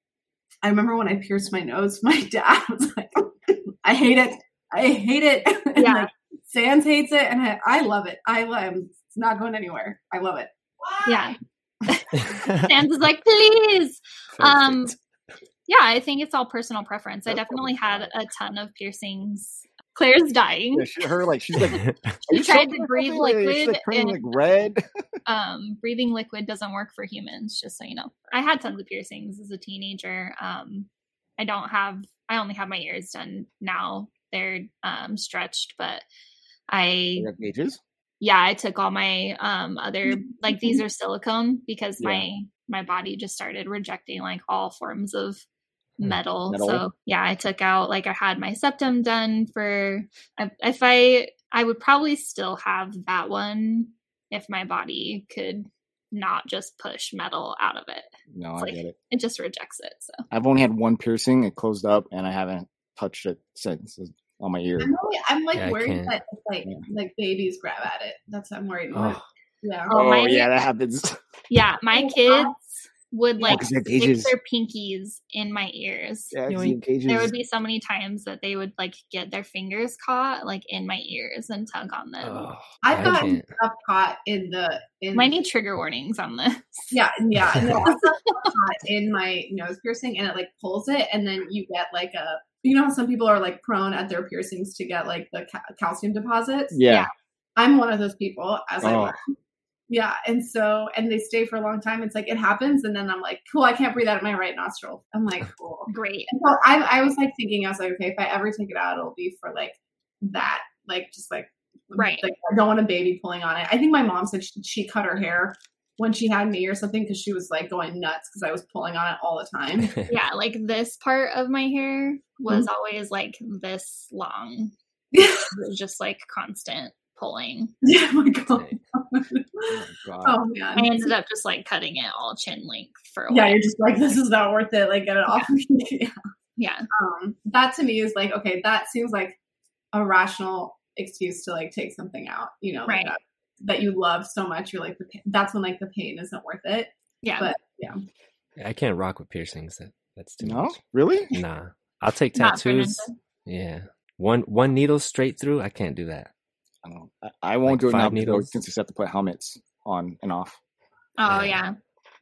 i remember when i pierced my nose my dad was like i hate it i hate it and Yeah. like sans hates it and I, I love it. I love it. it's not going anywhere. I love it. Yeah. Sans is like please. Um, yeah i think it's all personal preference. I definitely had a ton of piercings. Claire's dying. Yeah, she, her like she's like She you tried to breathe something? Like, she's liquid like turning and- like red. um breathing liquid doesn't work for humans just so you know. I had tons of piercings as a teenager. Um i don't have i only have my ears done now they're um stretched but i gauges. yeah i took all my um other like these are silicone because Yeah. my my body just started rejecting like all forms of Hmm. metal. Metal. so yeah i took out like i had my septum done for if i i would probably still have that one if my body could not just push metal out of it No, It's I like- get it. it just rejects it so I've only had one piercing. It closed up, and I haven't touched it since on my ear. i'm, really, I'm like Yeah, worried can't. that like Yeah. like babies grab at it that's what i'm worried about oh, yeah Oh, my- yeah, that happens. yeah my Oh, kids would Yeah, like 'cause stick gauges. their pinkies in my ears Yeah, 'cause Yoink. you have there would be so many times that they would like get their fingers caught like in my ears and tug on them. oh, i've I gotten can't. stuff caught in the in Might need trigger warnings on this. Yeah, yeah, and then I've got caught in my nose piercing, and it like pulls it, and then you get like a, you know, how some people are like prone at their piercings to get like the ca- calcium deposits. yeah. yeah. I'm one of those people, as I Oh. Yeah, and so and they stay for a long time. It's like it happens, and then I'm like, cool, I can't breathe out of my right nostril. I'm like, cool. Great. And so I, I was like thinking, I was like, okay, if I ever take it out, it'll be for like that, like just like Right. Like I don't want a baby pulling on it. I think my mom said she, she cut her hair when she had me or something because she was like going nuts because I was pulling on it all the time. Yeah, like this part of my hair was Mm-hmm. always like this long. yeah, It was just like constant pulling. oh my god. Oh, my God. Oh man. I ended up just like cutting it all chin length for a while. yeah, you're just like this is not worth it. Like get it off me. yeah. Yeah. um, that to me is like okay that seems like a rational excuse to like take something out you know like Right. that, that you love so much you're like the that's when like the pain isn't worth it Yeah. but yeah I can't rock with piercings. That that's too No, much. really? Nah, I'll take tattoos. Yeah, one one needle straight through. I can't do that. I, don't. I, I won't Like do it now five because needles? since you have to put helmets on and off. Oh Yeah. yeah.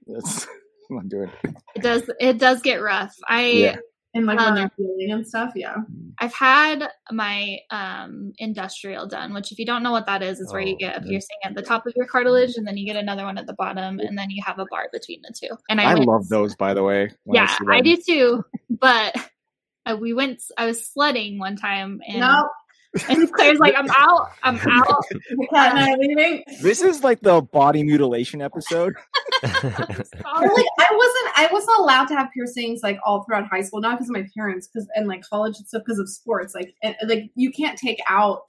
That's, I'm not doing it. It does it does get rough. I Yeah. And like when Um, they're healing and stuff, yeah. I've had my um industrial done, which if you don't know what that is, is where you Oh, get a piercing at the top of your cartilage and then you get another one at the bottom and then you have a bar between the two. And I, I went, love those, by the way. Yeah, see I do too. But uh, we went I was sledding one time and no, and Claire's like, I'm out, I'm out. the cat and I leaving. This is like the body mutilation episode. I'm Or, sorry. like I wasn't I wasn't allowed to have piercings like all throughout high school, not because of my parents, because and like college and stuff because of sports. Like and, like you can't take out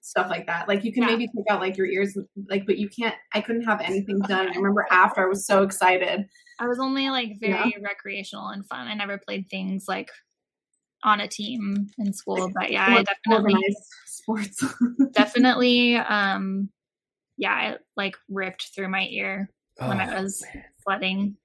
stuff like that. Like you can Yeah. maybe take out like your ears, like but you can't. I couldn't have anything done. I remember after I was so excited. I was only like very recreational and fun. I never played things like on a team in school. But yeah, I definitely sports. definitely um yeah, it like ripped through my ear when I Oh, was sledding.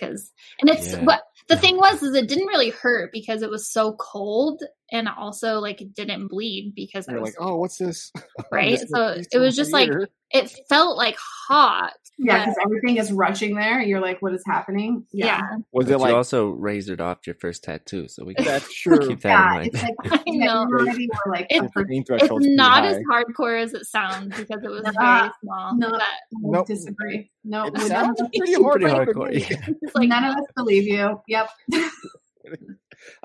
Cause and it's Yeah. what the thing was is it didn't really hurt because it was so cold and also like it didn't bleed because I You're was like, oh, what's this? right. This- So it was just like it felt like hot. Yeah, but- because everything is rushing there. You're like, what is happening? yeah. was But it like you also razored off your first tattoo, so we can that's true? keep that Yeah, in mind. it's like I know. already were like It's- the first- Pain It's not as hardcore as it sounds because it was very small. no. But Nope. disagree. No, It we sounds don't- pretty Pretty hardcore. for hardcore, me. yeah. it's like none of us believe you. Yep.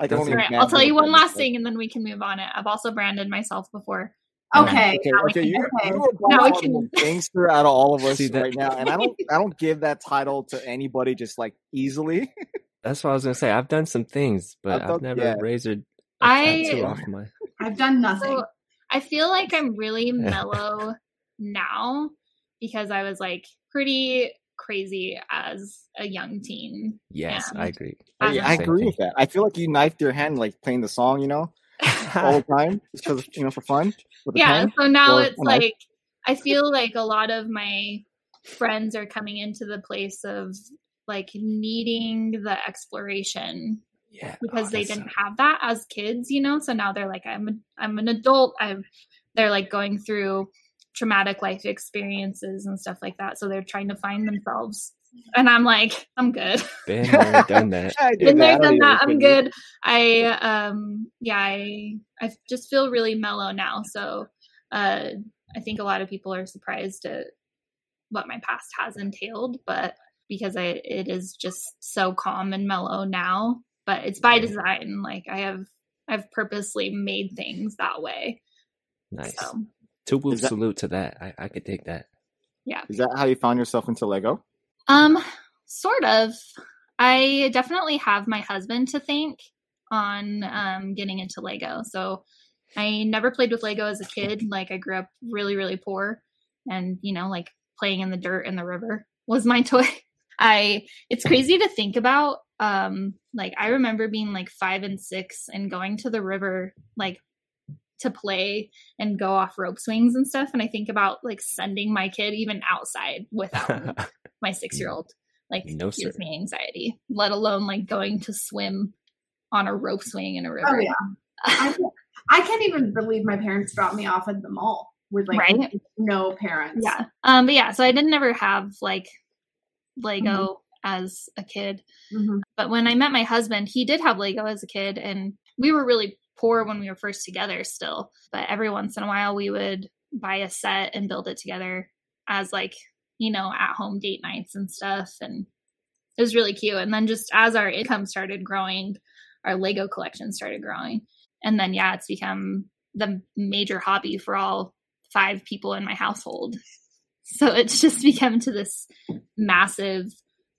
I can That's only All right, imagine I'll tell you one last thing and then we can move on it. I've also branded myself before. Okay. Okay, Now we okay, can- you, okay. you are Now we by far the can- most gangster out of all of us See, that- right now, and I don't, I don't give that title to anybody just like easily. That's what I was gonna say. I've done some things, but I've I've, done- never yeah. razored a I- tattoo off my. I've done nothing. So I feel like I'm really mellow now because I was like pretty crazy as a young teen. Yes, Yeah. I agree. I- I, I agree thing. with that. I feel like you knifed your hand like playing the song, you know, all the time, just because you know for fun. With yeah, pen. so now it's knife. like I feel like a lot of my friends are coming into the place of like needing the exploration yeah, because oh, they didn't have that as kids, you know. So now they're like, I'm a, I'm an adult. I'm they're like going through traumatic life experiences and stuff like that. So they're trying to find themselves. And I'm like, I'm good. Been there, done that. Been there, done that. I'm good. I um yeah, I I just feel really mellow now. So uh I think a lot of people are surprised at what my past has entailed, but because I it is just so calm and mellow now. But it's by design. Like I have I've purposely made things that way. Nice. So Two whoop salute to that. I, I could take that. yeah. Is that how you found yourself into Lego? Um, sort of. I definitely have my husband to thank on um, getting into Lego. So I never played with Lego as a kid. Like I grew up really, really poor, and you know, like playing in the dirt in the river was my toy. I it's crazy to think about. Um, like I remember being like five and six and going to the river like to play and go off rope swings and stuff. And I think about like sending my kid even outside without my six year old like No, gives sir. me anxiety let alone like going to swim on a rope swing in a river Oh yeah. I, can't- I can't even believe my parents dropped me off at the mall with like Right? no parents. yeah um but yeah so i didn't ever have like lego Mm-hmm. as a kid Mhm. but when i met my husband he did have lego as a kid and we were really poor when we were first together still but every once in a while we would buy a set and build it together as like you know at home date nights and stuff and it was really cute and then just as our income started growing our lego collection started growing and then yeah it's become the major hobby for all five people in my household so it's just become to this massive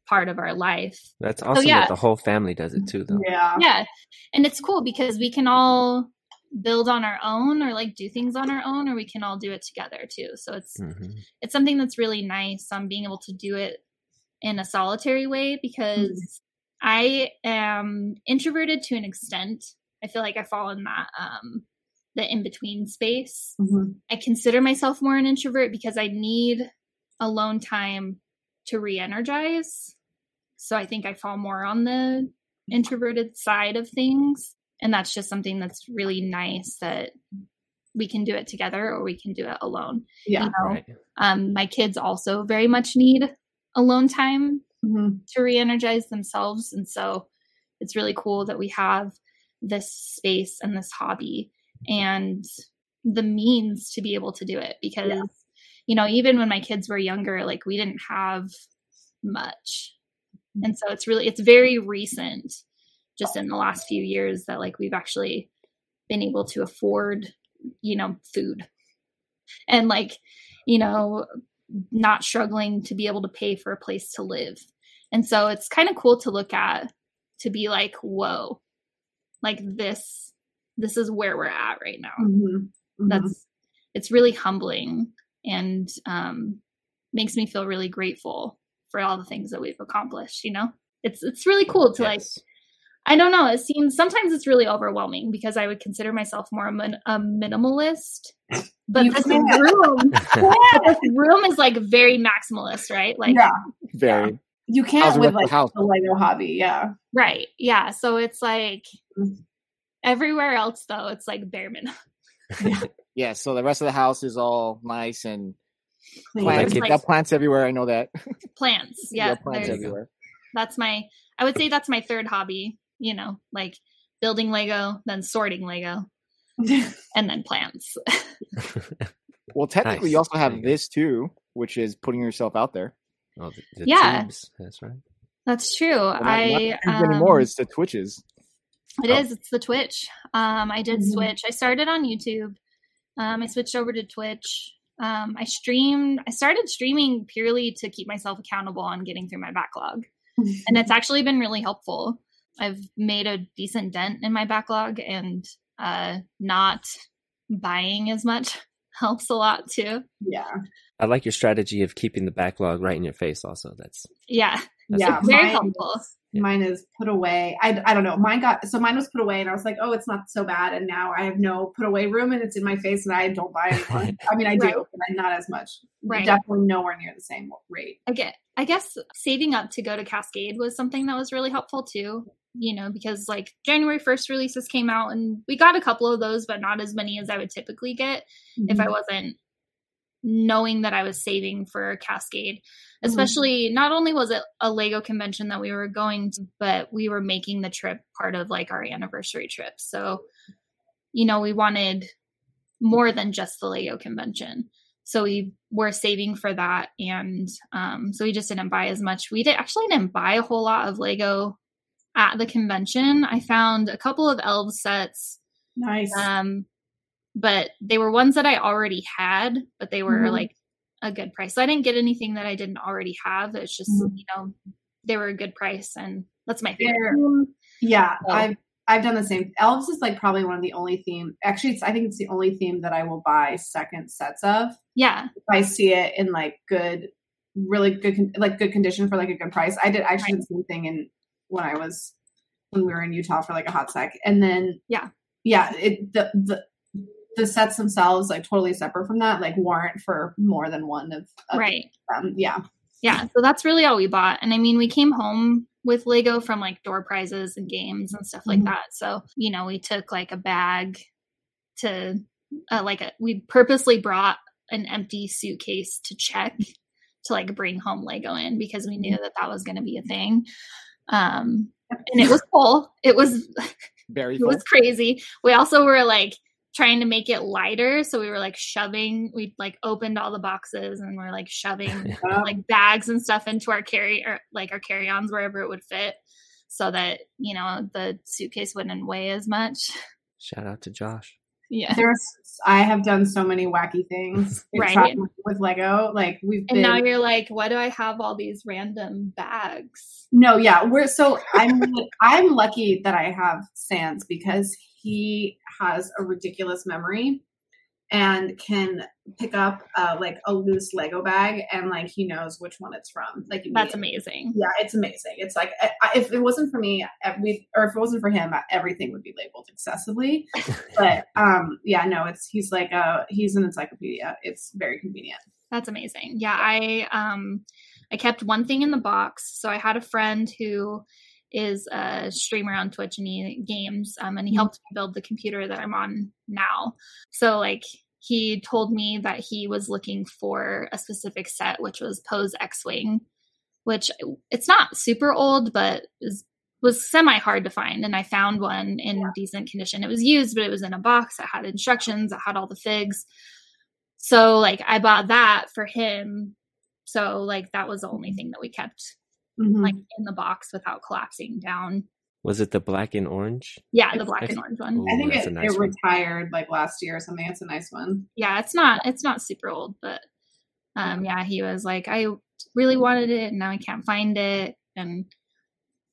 part of our life That's awesome yeah. that the whole family does it too, though. Yeah. yeah and it's cool because we can all build on our own or like do things on our own or we can all do it together too. So it's hmm it's something that's really nice um being able to do it in a solitary way because i am introverted to an extent. I feel like i fall in that um the in between space. Mhm. i consider myself more an introvert because i need alone time to re-energize. So i think i fall more on the introverted side of things and that's just something that's really nice that we can do it together or we can do it alone Yeah. you know? Right. um, my kids also very much need alone time Mhm. to re-energize themselves and so it's really cool that we have this space and this hobby and the means to be able to do it because yeah. you know even when my kids were younger like we didn't have much and so it's really it's very recent just in the last few years that like we've actually been able to afford you know food and like you know not struggling to be able to pay for a place to live and so it's kind of cool to look at to be like whoa like this this is where we're at right now mm-hmm. Mm-hmm. that's it's really humbling and um makes me feel really grateful for all the things that we've accomplished you know it's it's really cool to yes. like I don't know. It seems sometimes it's really overwhelming because I would consider myself more a, min- a minimalist. But this room, yeah, this room is like very maximalist, right? Like, yeah, very. You can't with like the Lego hobby, yeah. Right. Yeah. So it's like mm. everywhere else, though, it's like bare minimum. yeah. yeah. So the rest of the house is all nice and plants. Like, got plants everywhere. I know that. Plants. Yeah. plants everywhere. That's my. I would say that's my third hobby you know, like building Lego, then sorting Lego, and then plants. well, technically, nice. you also have this too, which is putting yourself out there. Oh, the, the yeah, tubes. that's right. That's true. Well, not, I not um, anymore. It's the Twitches. It oh. is. It's the Twitch. Um, I did mm-hmm. switch. I started on YouTube. Um, I switched over to Twitch. Um, I streamed. I started streaming purely to keep myself accountable on getting through my backlog, and it's actually been really helpful. I've made a decent dent in my backlog and uh, not buying as much helps a lot too. Yeah. I like your strategy of keeping the backlog right in your face also. That's Yeah. That's yeah, very mine helpful. Is, mine is put away. I, I don't know. Mine got so mine was put away and I was like, "Oh, it's not so bad." And now I have no put away room and it's in my face and I don't buy anymore. I mean, I do, right. but not as much. Right. Definitely nowhere near the same rate. I get I guess saving up to go to Cascade was something that was really helpful too you know, because like January 1st releases came out and we got a couple of those, but not as many as I would typically get mm-hmm. if I mm-hmm. wasn't knowing that I was saving for Cascade. Mm-hmm. Especially, not only was it a Lego convention that we were going to, but we were making the trip part of like our anniversary trip. So, you know, we wanted more than just the Lego convention. So we were saving for that. And um, so we just didn't buy as much. We did actually didn't buy a whole lot of Lego at the convention. I found a couple of elf sets. Nice. Um, but they were ones that I already had, but they were mm-hmm. like a good price. So I didn't get anything that I didn't already have. It's just mm-hmm. you know they were a good price, and that's my favorite. Yeah, so. I've I've done the same. Elves is like probably one of the only theme. Actually, I think it's the only theme that I will buy second sets of. Yeah, if I see it in like good, really good, like good condition for like a good price. I did actually right. the same thing in when I was when we were in Utah for like a hot sec. And then yeah. Yeah, it the the the sets themselves like totally separate from that like warrant for more than one of, of right them. yeah yeah so that's really all we bought and i mean we came home with lego from like door prizes and games and stuff like mm-hmm. that so you know we took like a bag to uh, like a, we purposely brought an empty suitcase to check to like bring home lego in because we knew mm-hmm. that that was going to be a thing um, and it was full. It was very. Full. It was crazy. We also were like trying to make it lighter, so we were like shoving. We like opened all the boxes and we're like shoving like bags and stuff into our carry or like our carry-ons wherever it would fit, so that you know the suitcase wouldn't weigh as much. Shout out to Josh. Yeah. There's I have done so many wacky things right. with Lego. Like we've And now you're like, why do I have all these random bags? No, yeah. We're so I'm I'm lucky that I have Sans because he has a ridiculous memory and can pick up uh, like a loose Lego bag and like he knows which one it's from. Like that's amazing. Yeah, it's amazing. It's like I, if it wasn't for me, we or if it wasn't for him, everything would be labeled excessively. but um, yeah, no, it's he's like uh he's an encyclopedia. It's very convenient. That's amazing. Yeah, I um I kept one thing in the box. So I had a friend who is a streamer on Twitch and he games, um, and he mm-hmm. helped me build the computer that I'm on now. So like he told me that he was looking for a specific set, which was Poe's X Wing, which it's not super old, but is was semi hard to find and I found one in decent condition. It was used, but it was in a box. It had instructions, it had all the figs. So like I bought that for him. So like that was the only thing that we kept Mhm. like in the box without collapsing down. Was it the black and orange? Yeah, the black and orange one. Ooh, I think it, nice it retired like last year or something. It's a nice one. Yeah, it's not it's not super old, but um yeah, he was like, I really wanted it and now I can't find it. And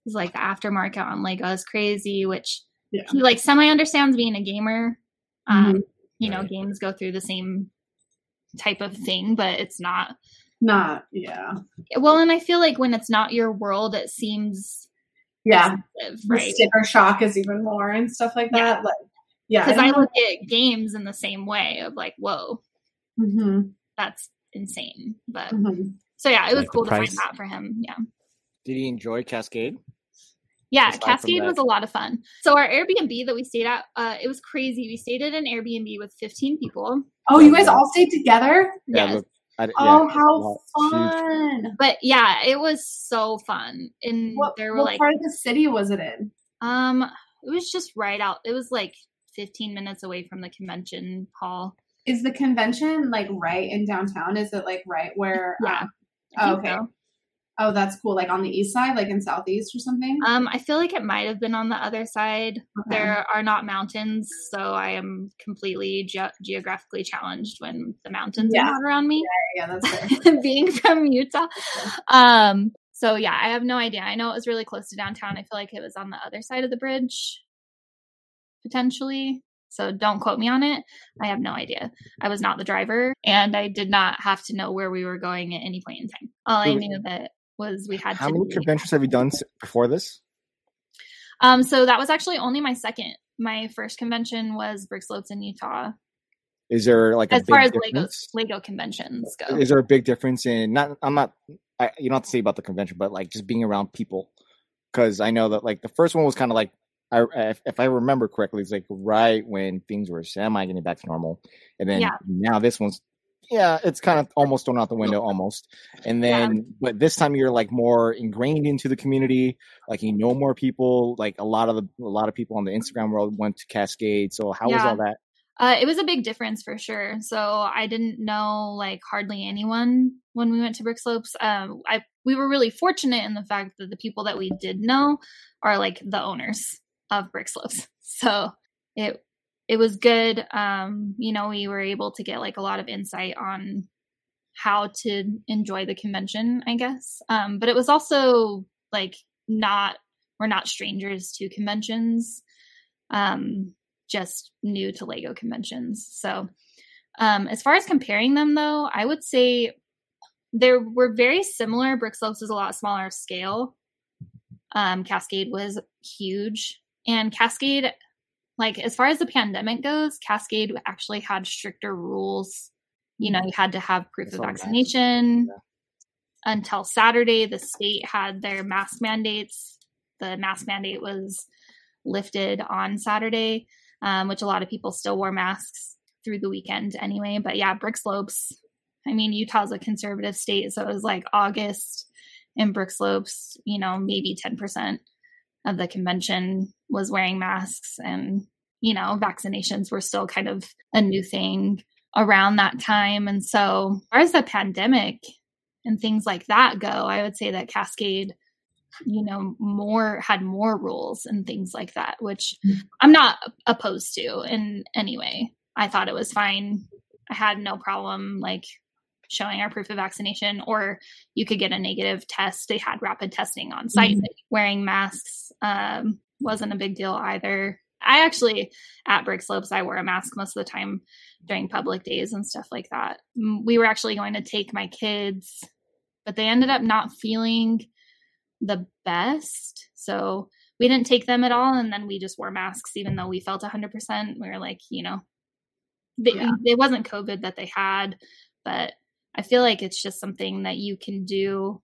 he's like the aftermarket on Lego is crazy, which Yeah. he like semi understands being a gamer. Um, Mhm. you know, Right. games go through the same type of thing, but it's not Not yeah. well, and I feel like when it's not your world, it seems Yeah. expensive, right? sticker shock is even more and stuff like that. Like yeah. Because I look at games in the same way of like, whoa, hmm that's insane. But hmm so yeah, it was Like cool to find price. that for him. Yeah. Did he enjoy Cascade? Yeah, Aside Cascade was a lot of fun. So our Airbnb that we stayed at, uh, it was crazy. We stayed at an Airbnb with 15 people. Oh, you guys all stayed together? Yes. Look, I, Oh, yeah, how well, huge. fun! But yeah, it was so fun. And What, there were what like part of the city was it in? um it was just right out. It was like 15 minutes away from the convention hall. Is the convention like right in downtown? Is it like right where? Yeah. um, oh, okay. so. Oh, that's cool. Like on the east side, like in southeast or something. Um I feel like it might have been on the other side. Okay. There are not mountains, so I am completely ge- geographically challenged when the mountains Yeah. are not around me. yeah, yeah that's fair. being from Utah. Um, so yeah, I have no idea. I know it was really close to downtown. I feel like it was on the other side of the bridge, potentially. So don't quote me on it. I have no idea. I was not the driver, and I did not have to know where we were going at any point in time. All I knew that was we had How many conventions have you done before this? um, so that was actually only my second. My first convention was BrickSlopes in Utah. Is there like a As far as Lego? Lego conventions go, Is there a big difference in not? I'm not. I, you don't have to say about the convention, but like just being around people, because I know that like the first one was kind of like. I, if, if I remember correctly, it's like right when things were semi getting back to normal, and then Yeah. now this one's, yeah, it's kind of almost thrown out the window, almost. And Yeah. then, but this time you're like more ingrained into the community, like you know more people. Like a lot of the a lot of people on the Instagram world went to Cascade. So how was all that? Uh, it was a big difference for sure. So I didn't know like hardly anyone when we went to BrickSlopes. Um, I we were really fortunate in the fact that the people that we did know are like the owners of BrickSlopes. So it it was good. Um, you know, we were able to get like a lot of insight on how to enjoy the convention, I guess. Um, but it was also like not we're not strangers to conventions. Um, just new to Lego conventions. So, um, as far as comparing them, though, I would say they were very similar. BrickSlopes was a lot smaller scale. Um, Cascade was huge, and Cascade, like as far as the pandemic goes, Cascade actually had stricter rules. You know, you had to have proof of vaccination. Until Saturday, the state had their mask mandates. The mask mandate was lifted on Saturday um, which a lot of people still wore masks through the weekend anyway. But yeah, BrickSlopes. I mean, Utah's a conservative state, so it was like August in BrickSlopes, you know, maybe 10% of the convention was wearing masks, and, you know, vaccinations were still kind of a new thing around that time. And so, as far as the pandemic and things like that go, I would say that Cascade you know more had more rules and things like that which mm-hmm. i'm not opposed to in any way. I thought it was fine. I had no problem like showing our proof of vaccination or you could get a negative test they had rapid testing on site Mhm. wearing masks um, wasn't a big deal either i actually at BrickSlopes i wore a mask most of the time during public days and stuff like that we were actually going to take my kids but they ended up not feeling the best. So we didn't take them at all. And then we just wore masks, even though we felt 100%. We were like, you know, they, Yeah. it wasn't COVID that they had, but I feel like it's just something that you can do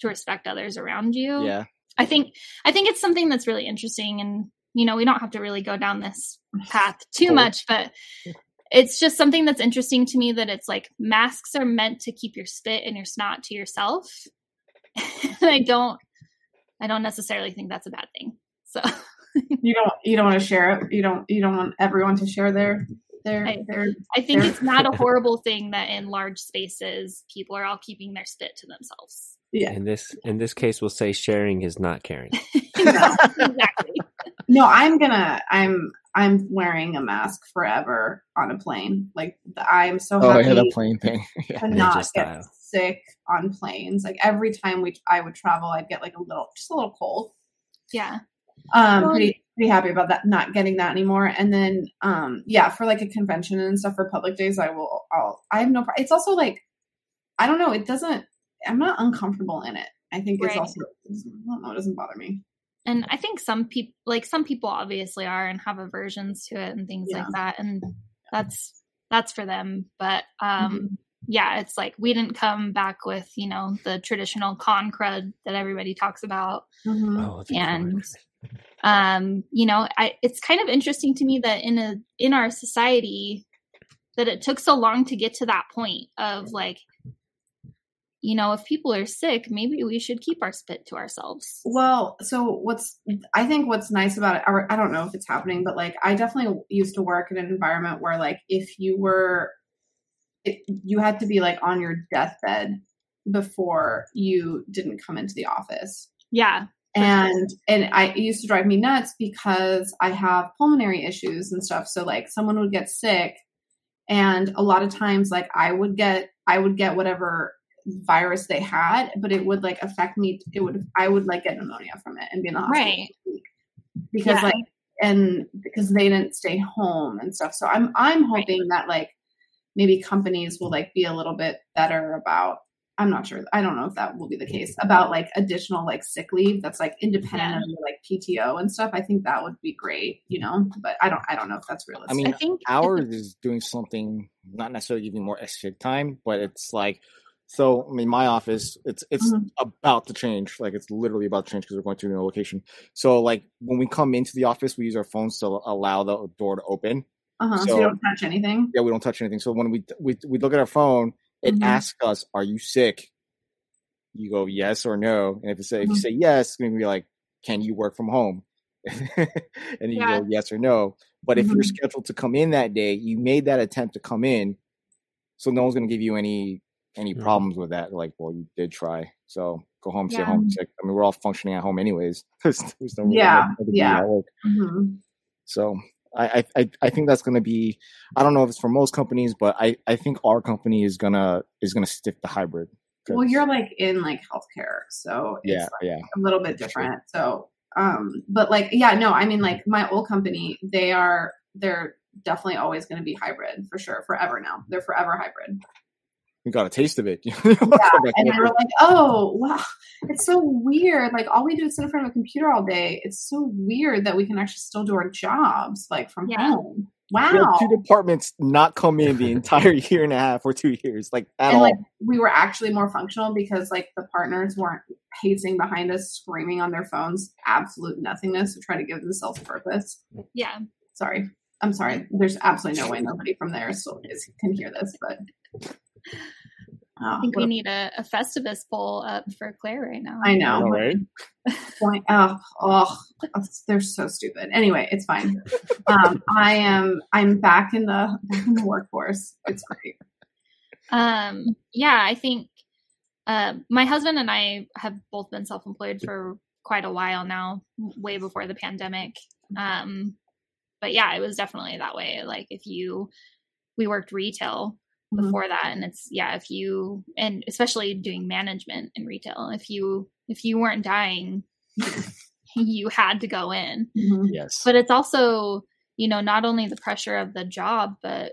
to respect others around you. Yeah, I think I think it's something that's really interesting and you know, we don't have to really go down this path too Cool. much, but it's just something that's interesting to me that it's like masks are meant to keep your spit and your snot to yourself. and I don't I don't necessarily think that's a bad thing. So You don't you don't want to share it. You don't you don't want everyone to share their their I- their I think Fair. it's not a horrible thing that in large spaces people are all keeping their spit to themselves. yeah. In this in this case, we'll say sharing is not caring. exactly. No, I'm gonna I'm I'm wearing a mask forever on a plane. Like I'm so Oh happy yeah, the plane thing. Yeah. to Ninja not get style. sick on planes. Like every time we I would travel, I'd get like a little just a little cold. Yeah. Um, Well, pretty pretty happy about that, not getting that anymore. And then, um, yeah, for like a convention and stuff for public days, I will. I'll. I have no. pro- It's also like, I don't know. It doesn't. I'm not uncomfortable in it. I think it's Right. also. I don't know. It doesn't bother me. And I think some people like some people obviously are and have aversions to it and things Yeah. like that. And that's that's for them. But um Mhm. yeah, it's like we didn't come back with, you know, the traditional con crud that everybody talks about. Mhm. Oh, the And- corners. Um you know I, it's kind of interesting to me that in a in our society that it took so long to get to that point of like you know if people are sick maybe we should keep our spit to ourselves Well, so what's I think what's nice about it, or I don't know if it's happening, but like I definitely used to work in an environment where like if you were, it, you had to be like on your deathbed before you didn't come into the office. yeah and and I it used to drive me nuts because I have pulmonary issues and stuff. So like someone would get sick, and a lot of times like I would get I would get whatever virus they had, but it would like affect me. It would I would like get pneumonia from it and be in the hospital Right. for a week. because Yeah. like and because they didn't stay home and stuff. So I'm I'm hoping that like maybe companies will like be a little bit better about I'm not sure. I don't know if that will be the case about like additional like sick leave that's like independent Yeah. of your like PTO and stuff. I think that would be great, you know. But I don't. I don't know if that's realistic. I mean, i think ours is doing something not necessarily giving more extra time, but it's like so. I mean, my office it's it's Mhm. about to change. Like it's literally about to change because we're going to a new location. So like when we come into the office, we use our phones to allow the door to open. uh-huh. so, so- you don't touch anything. Yeah, we don't touch anything. So when we we we look at our phone, it Mhm. asks us, "Are you sick?" You go yes or no, and if you say if you Mhm. say yes, it's going to be like, "Can you work from home?" and you Yeah. go yes or no. But if you're Mhm. scheduled to come in that day, you made that attempt to come in, so no one's going to give you any any Mhm. problems with that. Like, well, you did try, so go home, stay Yeah. home sick. I mean, we're all functioning at home anyways. there's, there's no Yeah, yeah. at work. hmm So I I I- think that's gonna be I don't know if it's for most companies, but I I think our company is gonna is gonna stick to hybrid. Well, you're like in like healthcare, so it's yeah yeah a little bit different. So, um, but like, yeah, no, I mean, like my old company, they are, they're definitely always going to be hybrid for sure, forever now. They're forever hybrid. We got a taste of it. yeah, And they were like, oh, wow, it's so weird. Like, all we do is sit in front of a computer all day. It's so weird that we can actually still do our jobs like from Yeah. home. We had Wow. two departments not come in the entire year and a half or two years, like at And all. like, we were actually more functional because like the partners weren't pacing behind us, screaming on their phones, absolute nothingness to try to give themselves purpose. yeah sorry i'm sorry there's absolutely no way nobody from there still is, can hear this but i oh, think what we a need a, a festivus pole up for claire right now i I know know, right? oh, oh they're so stupid anyway it's fine um i am i'm back in the back in the workforce it's great Um, yeah, I think uh, my husband and I have both been self-employed for quite a while now, way before the pandemic. Um, but yeah, it was definitely that way. Like if you, we worked retail Mhm. before that, and it's yeah, if you and especially doing management in retail, if you if you weren't dying, you had to go in Mhm. Yes. but it's also you know not only the pressure of the job but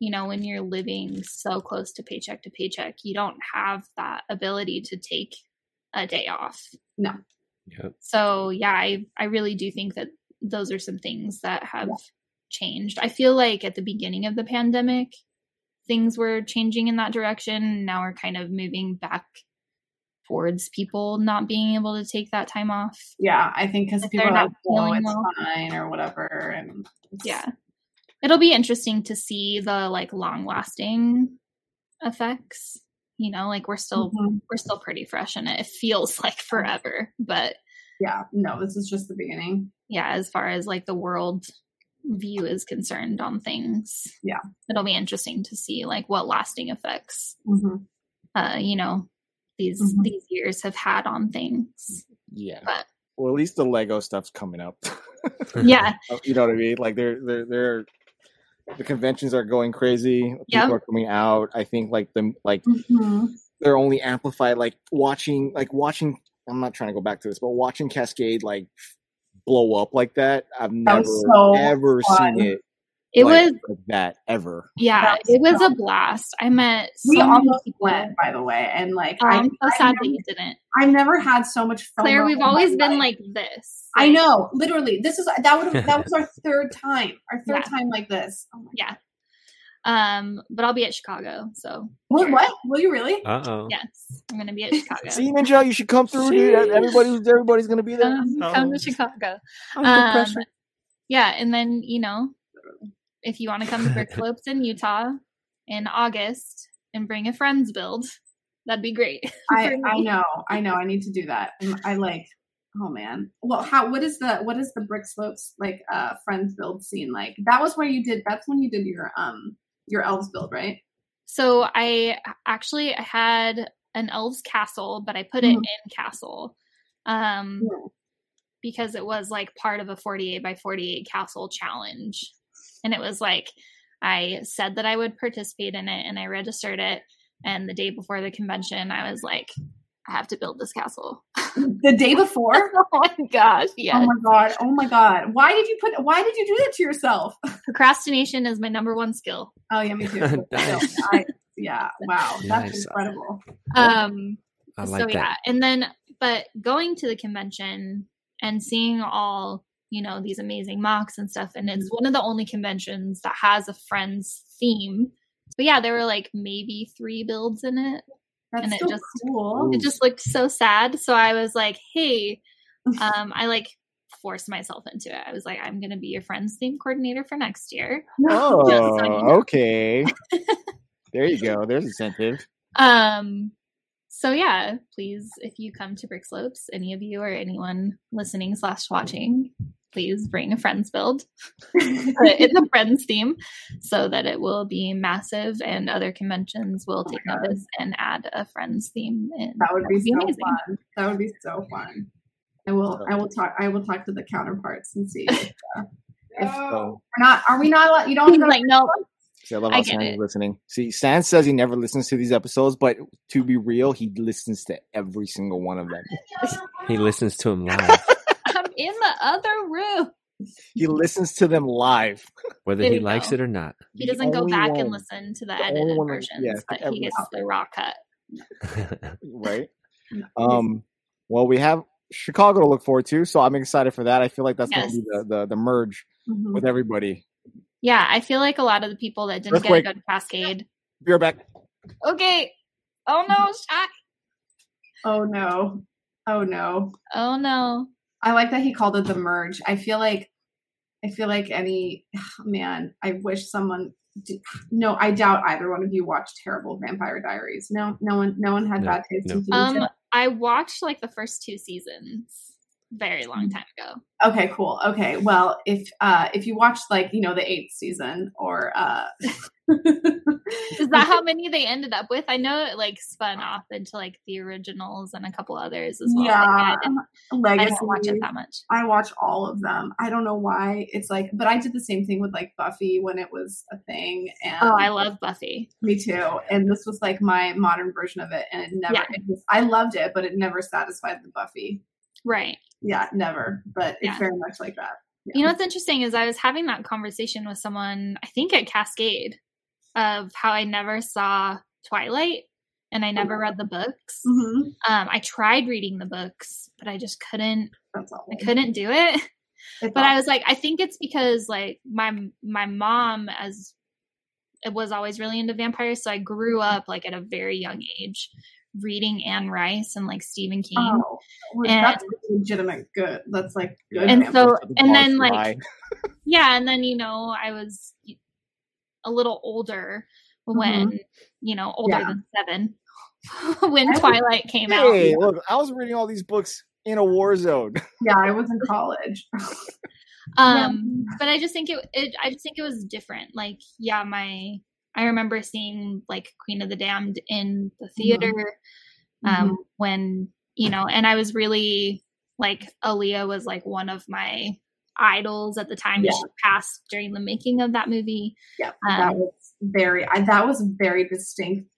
you know when you're living so close to paycheck to paycheck you don't have that ability to take a day off no Yep. so yeah i i really do think that those are some things that have changed i feel like at the beginning of the pandemic things were changing in that direction now we're kind of moving back towards people not being able to take that time off yeah i think because people they're not like feeling it's well. fine or whatever and yeah it'll be interesting to see the like long lasting effects you know like we're still Mhm. we're still pretty fresh in it it feels like forever but yeah, no, this is just the beginning. yeah, as far as like the world view is concerned on things. Yeah. It'll be interesting to see like what lasting effects hmm uh, you know, these Mhm. these years have had on things. Yeah. But Well, at least the Lego stuff's coming up. yeah, you know what I mean? Like they're they're they're the conventions are going crazy. People Yep. are coming out. I think like the like hmm they're only amplified like watching like watching I'm not trying to go back to this, but watching Cascade like blow up like that, I've never was so ever fun. seen it it like, was like that ever. yeah, That it was so a blast. I met so We many almost people. went, by the way, and like Oh, I, I'm so I sad that never, you didn't. I've never had so much fun. Claire, we've always been like this. I know, literally. This is that would that was our third time, our third Yeah. time like this. Oh my Yeah. Um, but I'll be at Chicago, so What? What? Will you really? Uh oh. yes, I'm gonna be at Chicago. See, Ninja, you should come through, dude. Everybody's everybody's gonna be there. come, come Oh. to Chicago. Oh, Um, yeah, and then you know, if you want to come to Brick Slopes in Utah in August and bring a friends build, that'd be great. I I know, I know. I need to do that. I like. Oh man. Well, how? What is the what is the BrickSlopes like? Uh, friends build scene like? That was where you did. That's when you did your um your elves build, right? So I actually had an elves castle, but I put it Mhm. in castle. Um Yeah. because it was like part of a 48 by 48 castle challenge. And it was like I said that I would participate in it and I registered it and the day before the convention I was like I have to build this castle. The day before. oh my gosh, yeah. Oh my god. Oh my god. Why did you put? Why did you do that to yourself? Procrastination is my number one skill. Oh yeah, me too. Nice. I, yeah. Wow. That's Nice. incredible. Um I like so that. yeah and then but going to the convention and seeing all you know these amazing MOCs and stuff and Mm-hmm. it's one of the only conventions that has a friends theme but yeah there were like maybe three builds in it That's And it so just- cool. it just looked so sad so i was like hey um i like forced myself into it i was like i'm gonna be your friends theme coordinator for next year Oh, so you know. okay. there you go. There's incentive. Um, so yeah, please, if you come to BrickSlopes, any of you or anyone listening slash watching, please bring a friends build Put it in the friends theme so that it will be massive and other conventions will Oh take notice and add a friends theme in. That would be so amazing. fun. That would be so fun. I will. I will talk. I will talk to the counterparts and see. If, uh, if So, we're not, are we not? allowed- You don't. He's like, no, see, I love I how get Sans it. is listening. See, Sans says he never listens to these episodes, but to be real, he listens to every single one of them. He listens to him live, I'm in the other room. He listens to them live. whether There he you likes go. it or not. He doesn't go back one. and listen to the, The edited one that- versions, yeah, but he gets the raw cut. right? Um, well, we have Chicago to look forward to, so I'm excited for that. I feel like that's Yes. going to be the, the the merge Mhm. with everybody. Yeah, I feel like a lot of the people that didn't Earthquake. get to go to Cascade. Be right back. Okay. Oh no, Shaq. Oh no. Oh no. Oh no. I like that he called it the merge. I feel like, I feel like any man. I wish someone. Did, no, I doubt either one of you watched terrible Vampire Diaries. No, no one, no one had No, bad taste no. in TV. Um, I watched like the first two seasons very long time ago. okay, cool. Okay, well, if uh if you watched like you know the eighth season or uh, Is that how many they ended up with? I know it like spun off into like the originals and a couple others as well. Like, yeah, I, didn't, I Legacy. didn't watch it that much. I watch all of them. I don't know why. It's like, but I did the same thing with like Buffy when it was a thing, and Oh, I love Buffy. me too. And this was like my modern version of it, and it never. Yeah. It was, I loved it, but it never satisfied the Buffy. Right. Yeah, never. But it's Yeah. very much like that. You know what's interesting is I was having that conversation with someone, I think at Cascade, of how I never saw Twilight and I never read the books. hmm Um, I tried reading the books, but I just couldn't. I couldn't do it. It's But I was like, I think it's because like my my mom as it was always really into vampires, so I grew up like at a very young age reading Anne Rice and like Stephen King. Oh, well, And- that's legitimate good. That's like good. And so- and then, like. Yeah, and then you know I was a little older when you know older Yeah. than seven when I was- Twilight came out. Hey, look, I was reading all these books in a war zone. Yeah, I was in college. Um, but I just think it, it. I just think it was different. Like, yeah, my I remember seeing like Queen of the Damned in the theater um, Mhm. when you know, and I was really like Aaliyah was like one of my idols at the time. Yeah. She passed during the making of that movie. Yeah, that Um, was very. I, that was very distinct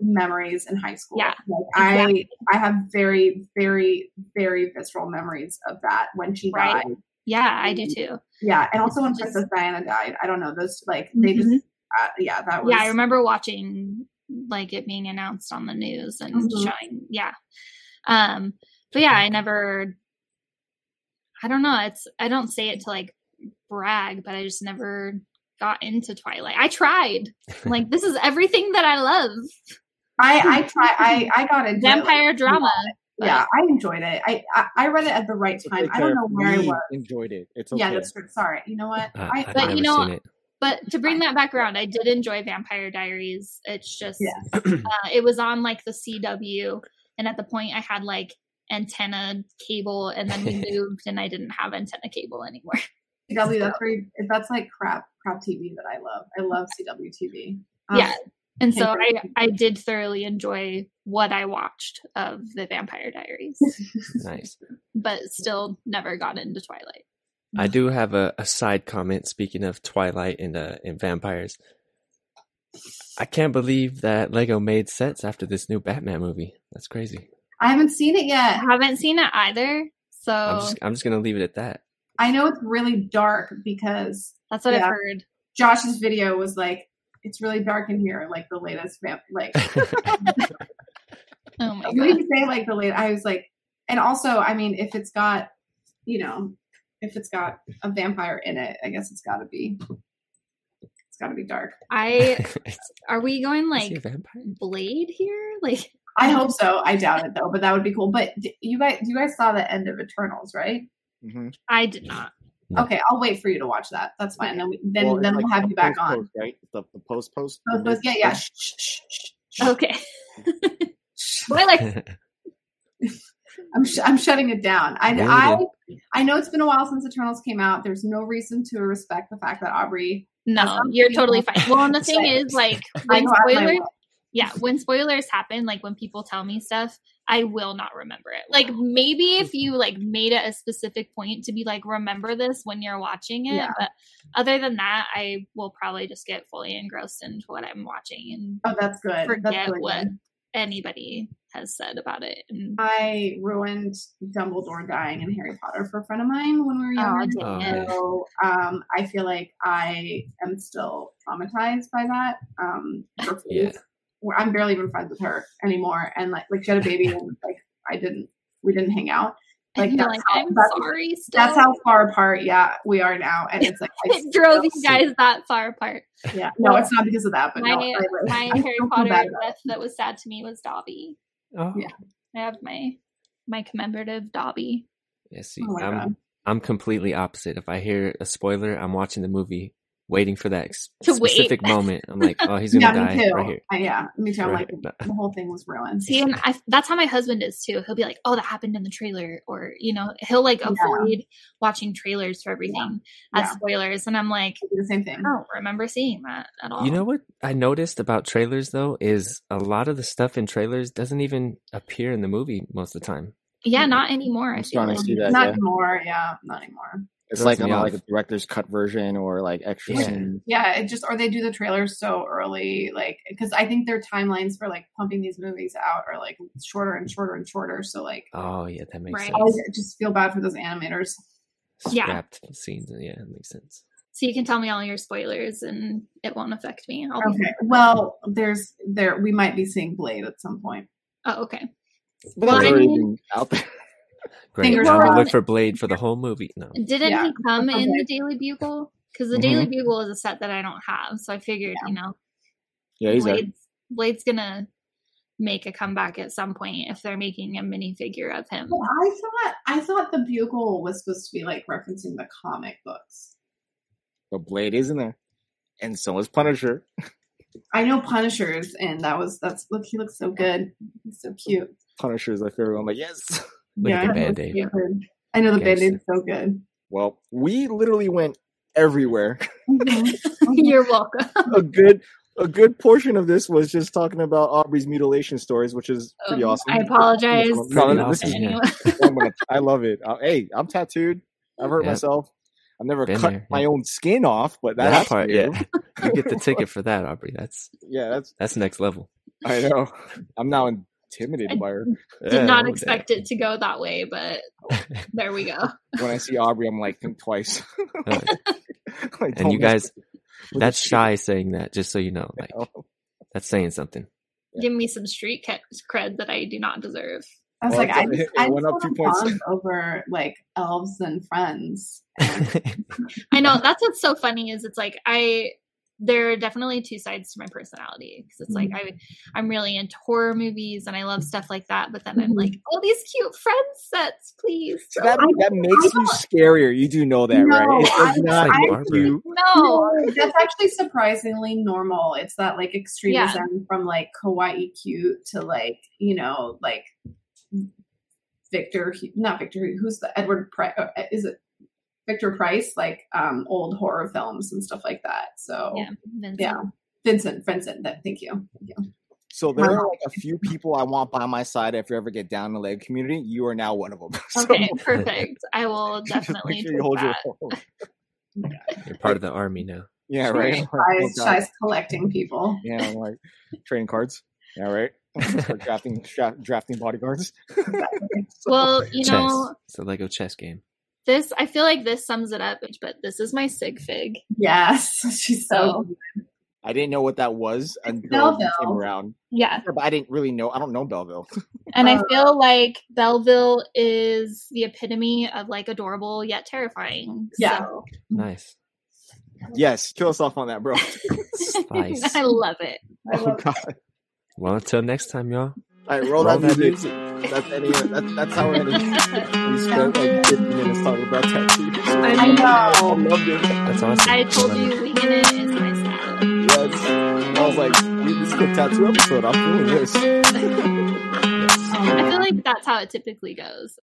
memories in high school. Yeah, like exactly. I, I have very, very, very visceral memories of that when she Right. died. Yeah, I do too. Yeah, and also when Princess Diana died. I don't know those. Like they just. Mhm. Uh, yeah, that was. yeah, I remember watching like it being announced on the news and Mhm. showing. Yeah, um, but yeah, I never. I don't know. It's I don't say it to like brag, but I just never got into Twilight. I tried. like this is everything that I love. I I try. I I got into it, like, Vampire drama. Yeah, I enjoyed it. I, I I read it at the right time. Take I don't know where I We was. Enjoyed it. It's okay. Yeah, that's true. Sorry. You know what? Uh, I, I've But you know- seen it. But to bring that back around, I did enjoy Vampire Diaries. It's just Yeah. uh, it was on like the CW, and at the point I had like antenna cable, and then we moved, and I didn't have antenna cable anymore. CW. That's very. That's like crap crap TV that I love. I love CW TV. Um, yeah, and so okay, I I did thoroughly enjoy what I watched of the Vampire Diaries, Nice. but still never got into Twilight. I do have a, a side comment. Speaking of Twilight and uh, and vampires, I can't believe that Lego made sets after this new Batman movie. That's crazy. I haven't seen it I yet. haven't seen it either, so I'm just I'm just gonna leave it at that. I know it's really dark because that's what yeah. I've heard. Josh's video was like, "It's really dark in here." Like the latest vamp. Like Oh my you god. even say like the late. I was like, and also, I mean, if it's got, you know, if it's got a vampire in it, I guess it's got to be. It's got to be dark. I are we going like vampire? Blade here? Like I hope so. I doubt it though, but that would be cool. But you guys, you guys saw the end of Eternals, right? hmm I did not. Okay, I'll wait for you to watch that. That's fine. Then we, then, well, then like we'll have you back on. post-post, right? The, the post post. But yeah, yeah. Shh, shh, shh, shh, shh. Okay. Shh. Spoiler. I'm sh- I'm shutting it down. I Really I. I know it's been a while since Eternals came out. There's no reason to respect the fact that Aubrey. No, you're totally fine. Well, and the thing is, like, I when go out of my spoilers, way. Yeah, when spoilers happen, like when people tell me stuff, I will not remember it. Like maybe if you like made it a specific point to be like, remember this when you're watching it. Yeah. But other than that, I will probably just get fully engrossed into what I'm watching and Oh, that's good. and forget that's really what good. anybody has said about it. And I ruined Dumbledore dying in Harry Potter for a friend of mine when we were Oh, younger. dang it. so um, I feel like I am still traumatized by that. Um, for Yeah. Faith, where I'm barely even friends with her anymore, and like like she had a baby, and like I didn't, we didn't hang out. Like and you're that's like, how, I'm that's, sorry. Still. that's how far apart, yeah, we are now, and it's like it drove you still- guys that far apart. Yeah, no, it's not because of that, but my no, I, my I Harry still Potter bad death that was sad to me was Dobby. oh, Yeah. I have my my commemorative Dobby. yeah. See, Oh I'm God. I'm completely opposite. If I hear a spoiler, I'm watching the movie, waiting for that ex- To wait. specific moment. I'm like, oh, he's gonna Yeah, die too. right here. I, yeah, me too. I'm Right. like, the whole thing was ruined. See, and I, that's how my husband is too. He'll be like, "Oh, that happened in the trailer," or you know, he'll like Yeah. avoid watching trailers for everything as Yeah. spoilers, and I'm like, the same thing. I don't remember seeing that at all. You know what I noticed about trailers though is a lot of the stuff in trailers doesn't even appear in the movie most of the time. Yeah, not anymore. I I'm feel like. to see that. not yeah. anymore. Yeah, not anymore. It's like me on like a director's cut version or like extra Yeah. scenes. Yeah, it just or they do the trailers so early, like because I think their timelines for like pumping these movies out are like shorter and shorter and shorter. So like, Oh yeah, that makes Right. I sense. just feel bad for those animators. Yeah. Scenes. Yeah, that makes sense. So you can tell me all your spoilers, and it won't affect me. I'll be Okay, well, there's there we might be seeing Blade at some point. Oh, okay. But Well, that's I mean- been out there. Great. Fingers Now we look for Blade for the whole movie. No. Didn't Yeah, he come in okay. the Daily Bugle? Because the mm-hmm. Daily Bugle is a set that I don't have, so I figured, you know, Yeah, he's there. Blade's, Blade's gonna make a comeback at some point if they're making a minifigure of him. Well, I thought I thought the Bugle was supposed to be like referencing the comic books. But Blade is in there, and so is Punisher. I know Punishers, and that was that's look. He looks so good. He's so cute. Punisher is my favorite one. But yes, Look yeah, at the I know Band-Aid. I know the Gangsta. band-aid's so good. Well, we literally went everywhere. Mhm. You're welcome. a good a good portion of this was just talking about Aubrey's mutilation stories, which is pretty Um, awesome. I apologize. No, no, this is, yeah. I'm gonna- I love it. Uh, hey, I'm tattooed. I've hurt Yep. myself. I've never Been cut there, my yeah. own skin off, but that that's part, yeah. You get the ticket for that, Aubrey. That's yeah, that's that's next level. I know. I'm now intimidated by her. Did Yeah, not no expect it to go that way, but there we go. When I see Aubrey, I'm like, think twice. Like, and you guys, that's shy saying that, just so you know. Like that's saying something. Give me some street cred that I do not deserve. I was Well, like, I just, I went up two to points. over like elves and friends. I know that's what's so funny is it's like I there are definitely two sides to my personality because it's like I I'm really into horror movies and I love stuff like that, but then I'm Mhm. like, oh, these cute friend sets, please. So that I- that makes you scarier. You do know that, No, right? It does I- not I- you. No, No, that's actually surprisingly normal. It's that like extremism from like kawaii cute to like you know like Victor, not Victor, who's the Edward Price? Is it Victor Price? Like um old horror films and stuff like that. So yeah, Vincent. yeah, Vincent, Vincent. That thank you. Thank you. So there are like a few people I want by my side if you ever get down in the leg community. You are now one of them. So Okay, perfect. I will definitely make sure you hold your that. You're part of the army now. yeah right. Shy's, God. Shy's collecting people. Yeah, I'm like trading cards. Yeah, right. Drafting dra- drafting bodyguards. So- Well, you chess. know, It's a Lego chess game. This I feel like this sums it up, but this is my sig fig. Yes, she's so. So I didn't know what that was until you came around. yeah, Yeah, but I didn't really know. I don't know Belleville. and I Uh, feel like Belleville is the epitome of like adorable yet terrifying. Yeah. So Nice. yes, kill us off on that, bro. Spice. I love it. I Oh love God! Well, until next time, y'all. All right, roll, Roll that, that music. That's any. That, that's how we're ending. We spent like 50 minutes talking about tattoos. I I mean, I know. loved it. That's awesome. I told Love it. you winging it is my style. Yes. I was like, this is a tattoo episode. I'm feeling this. Yes. I feel like that's how it typically goes.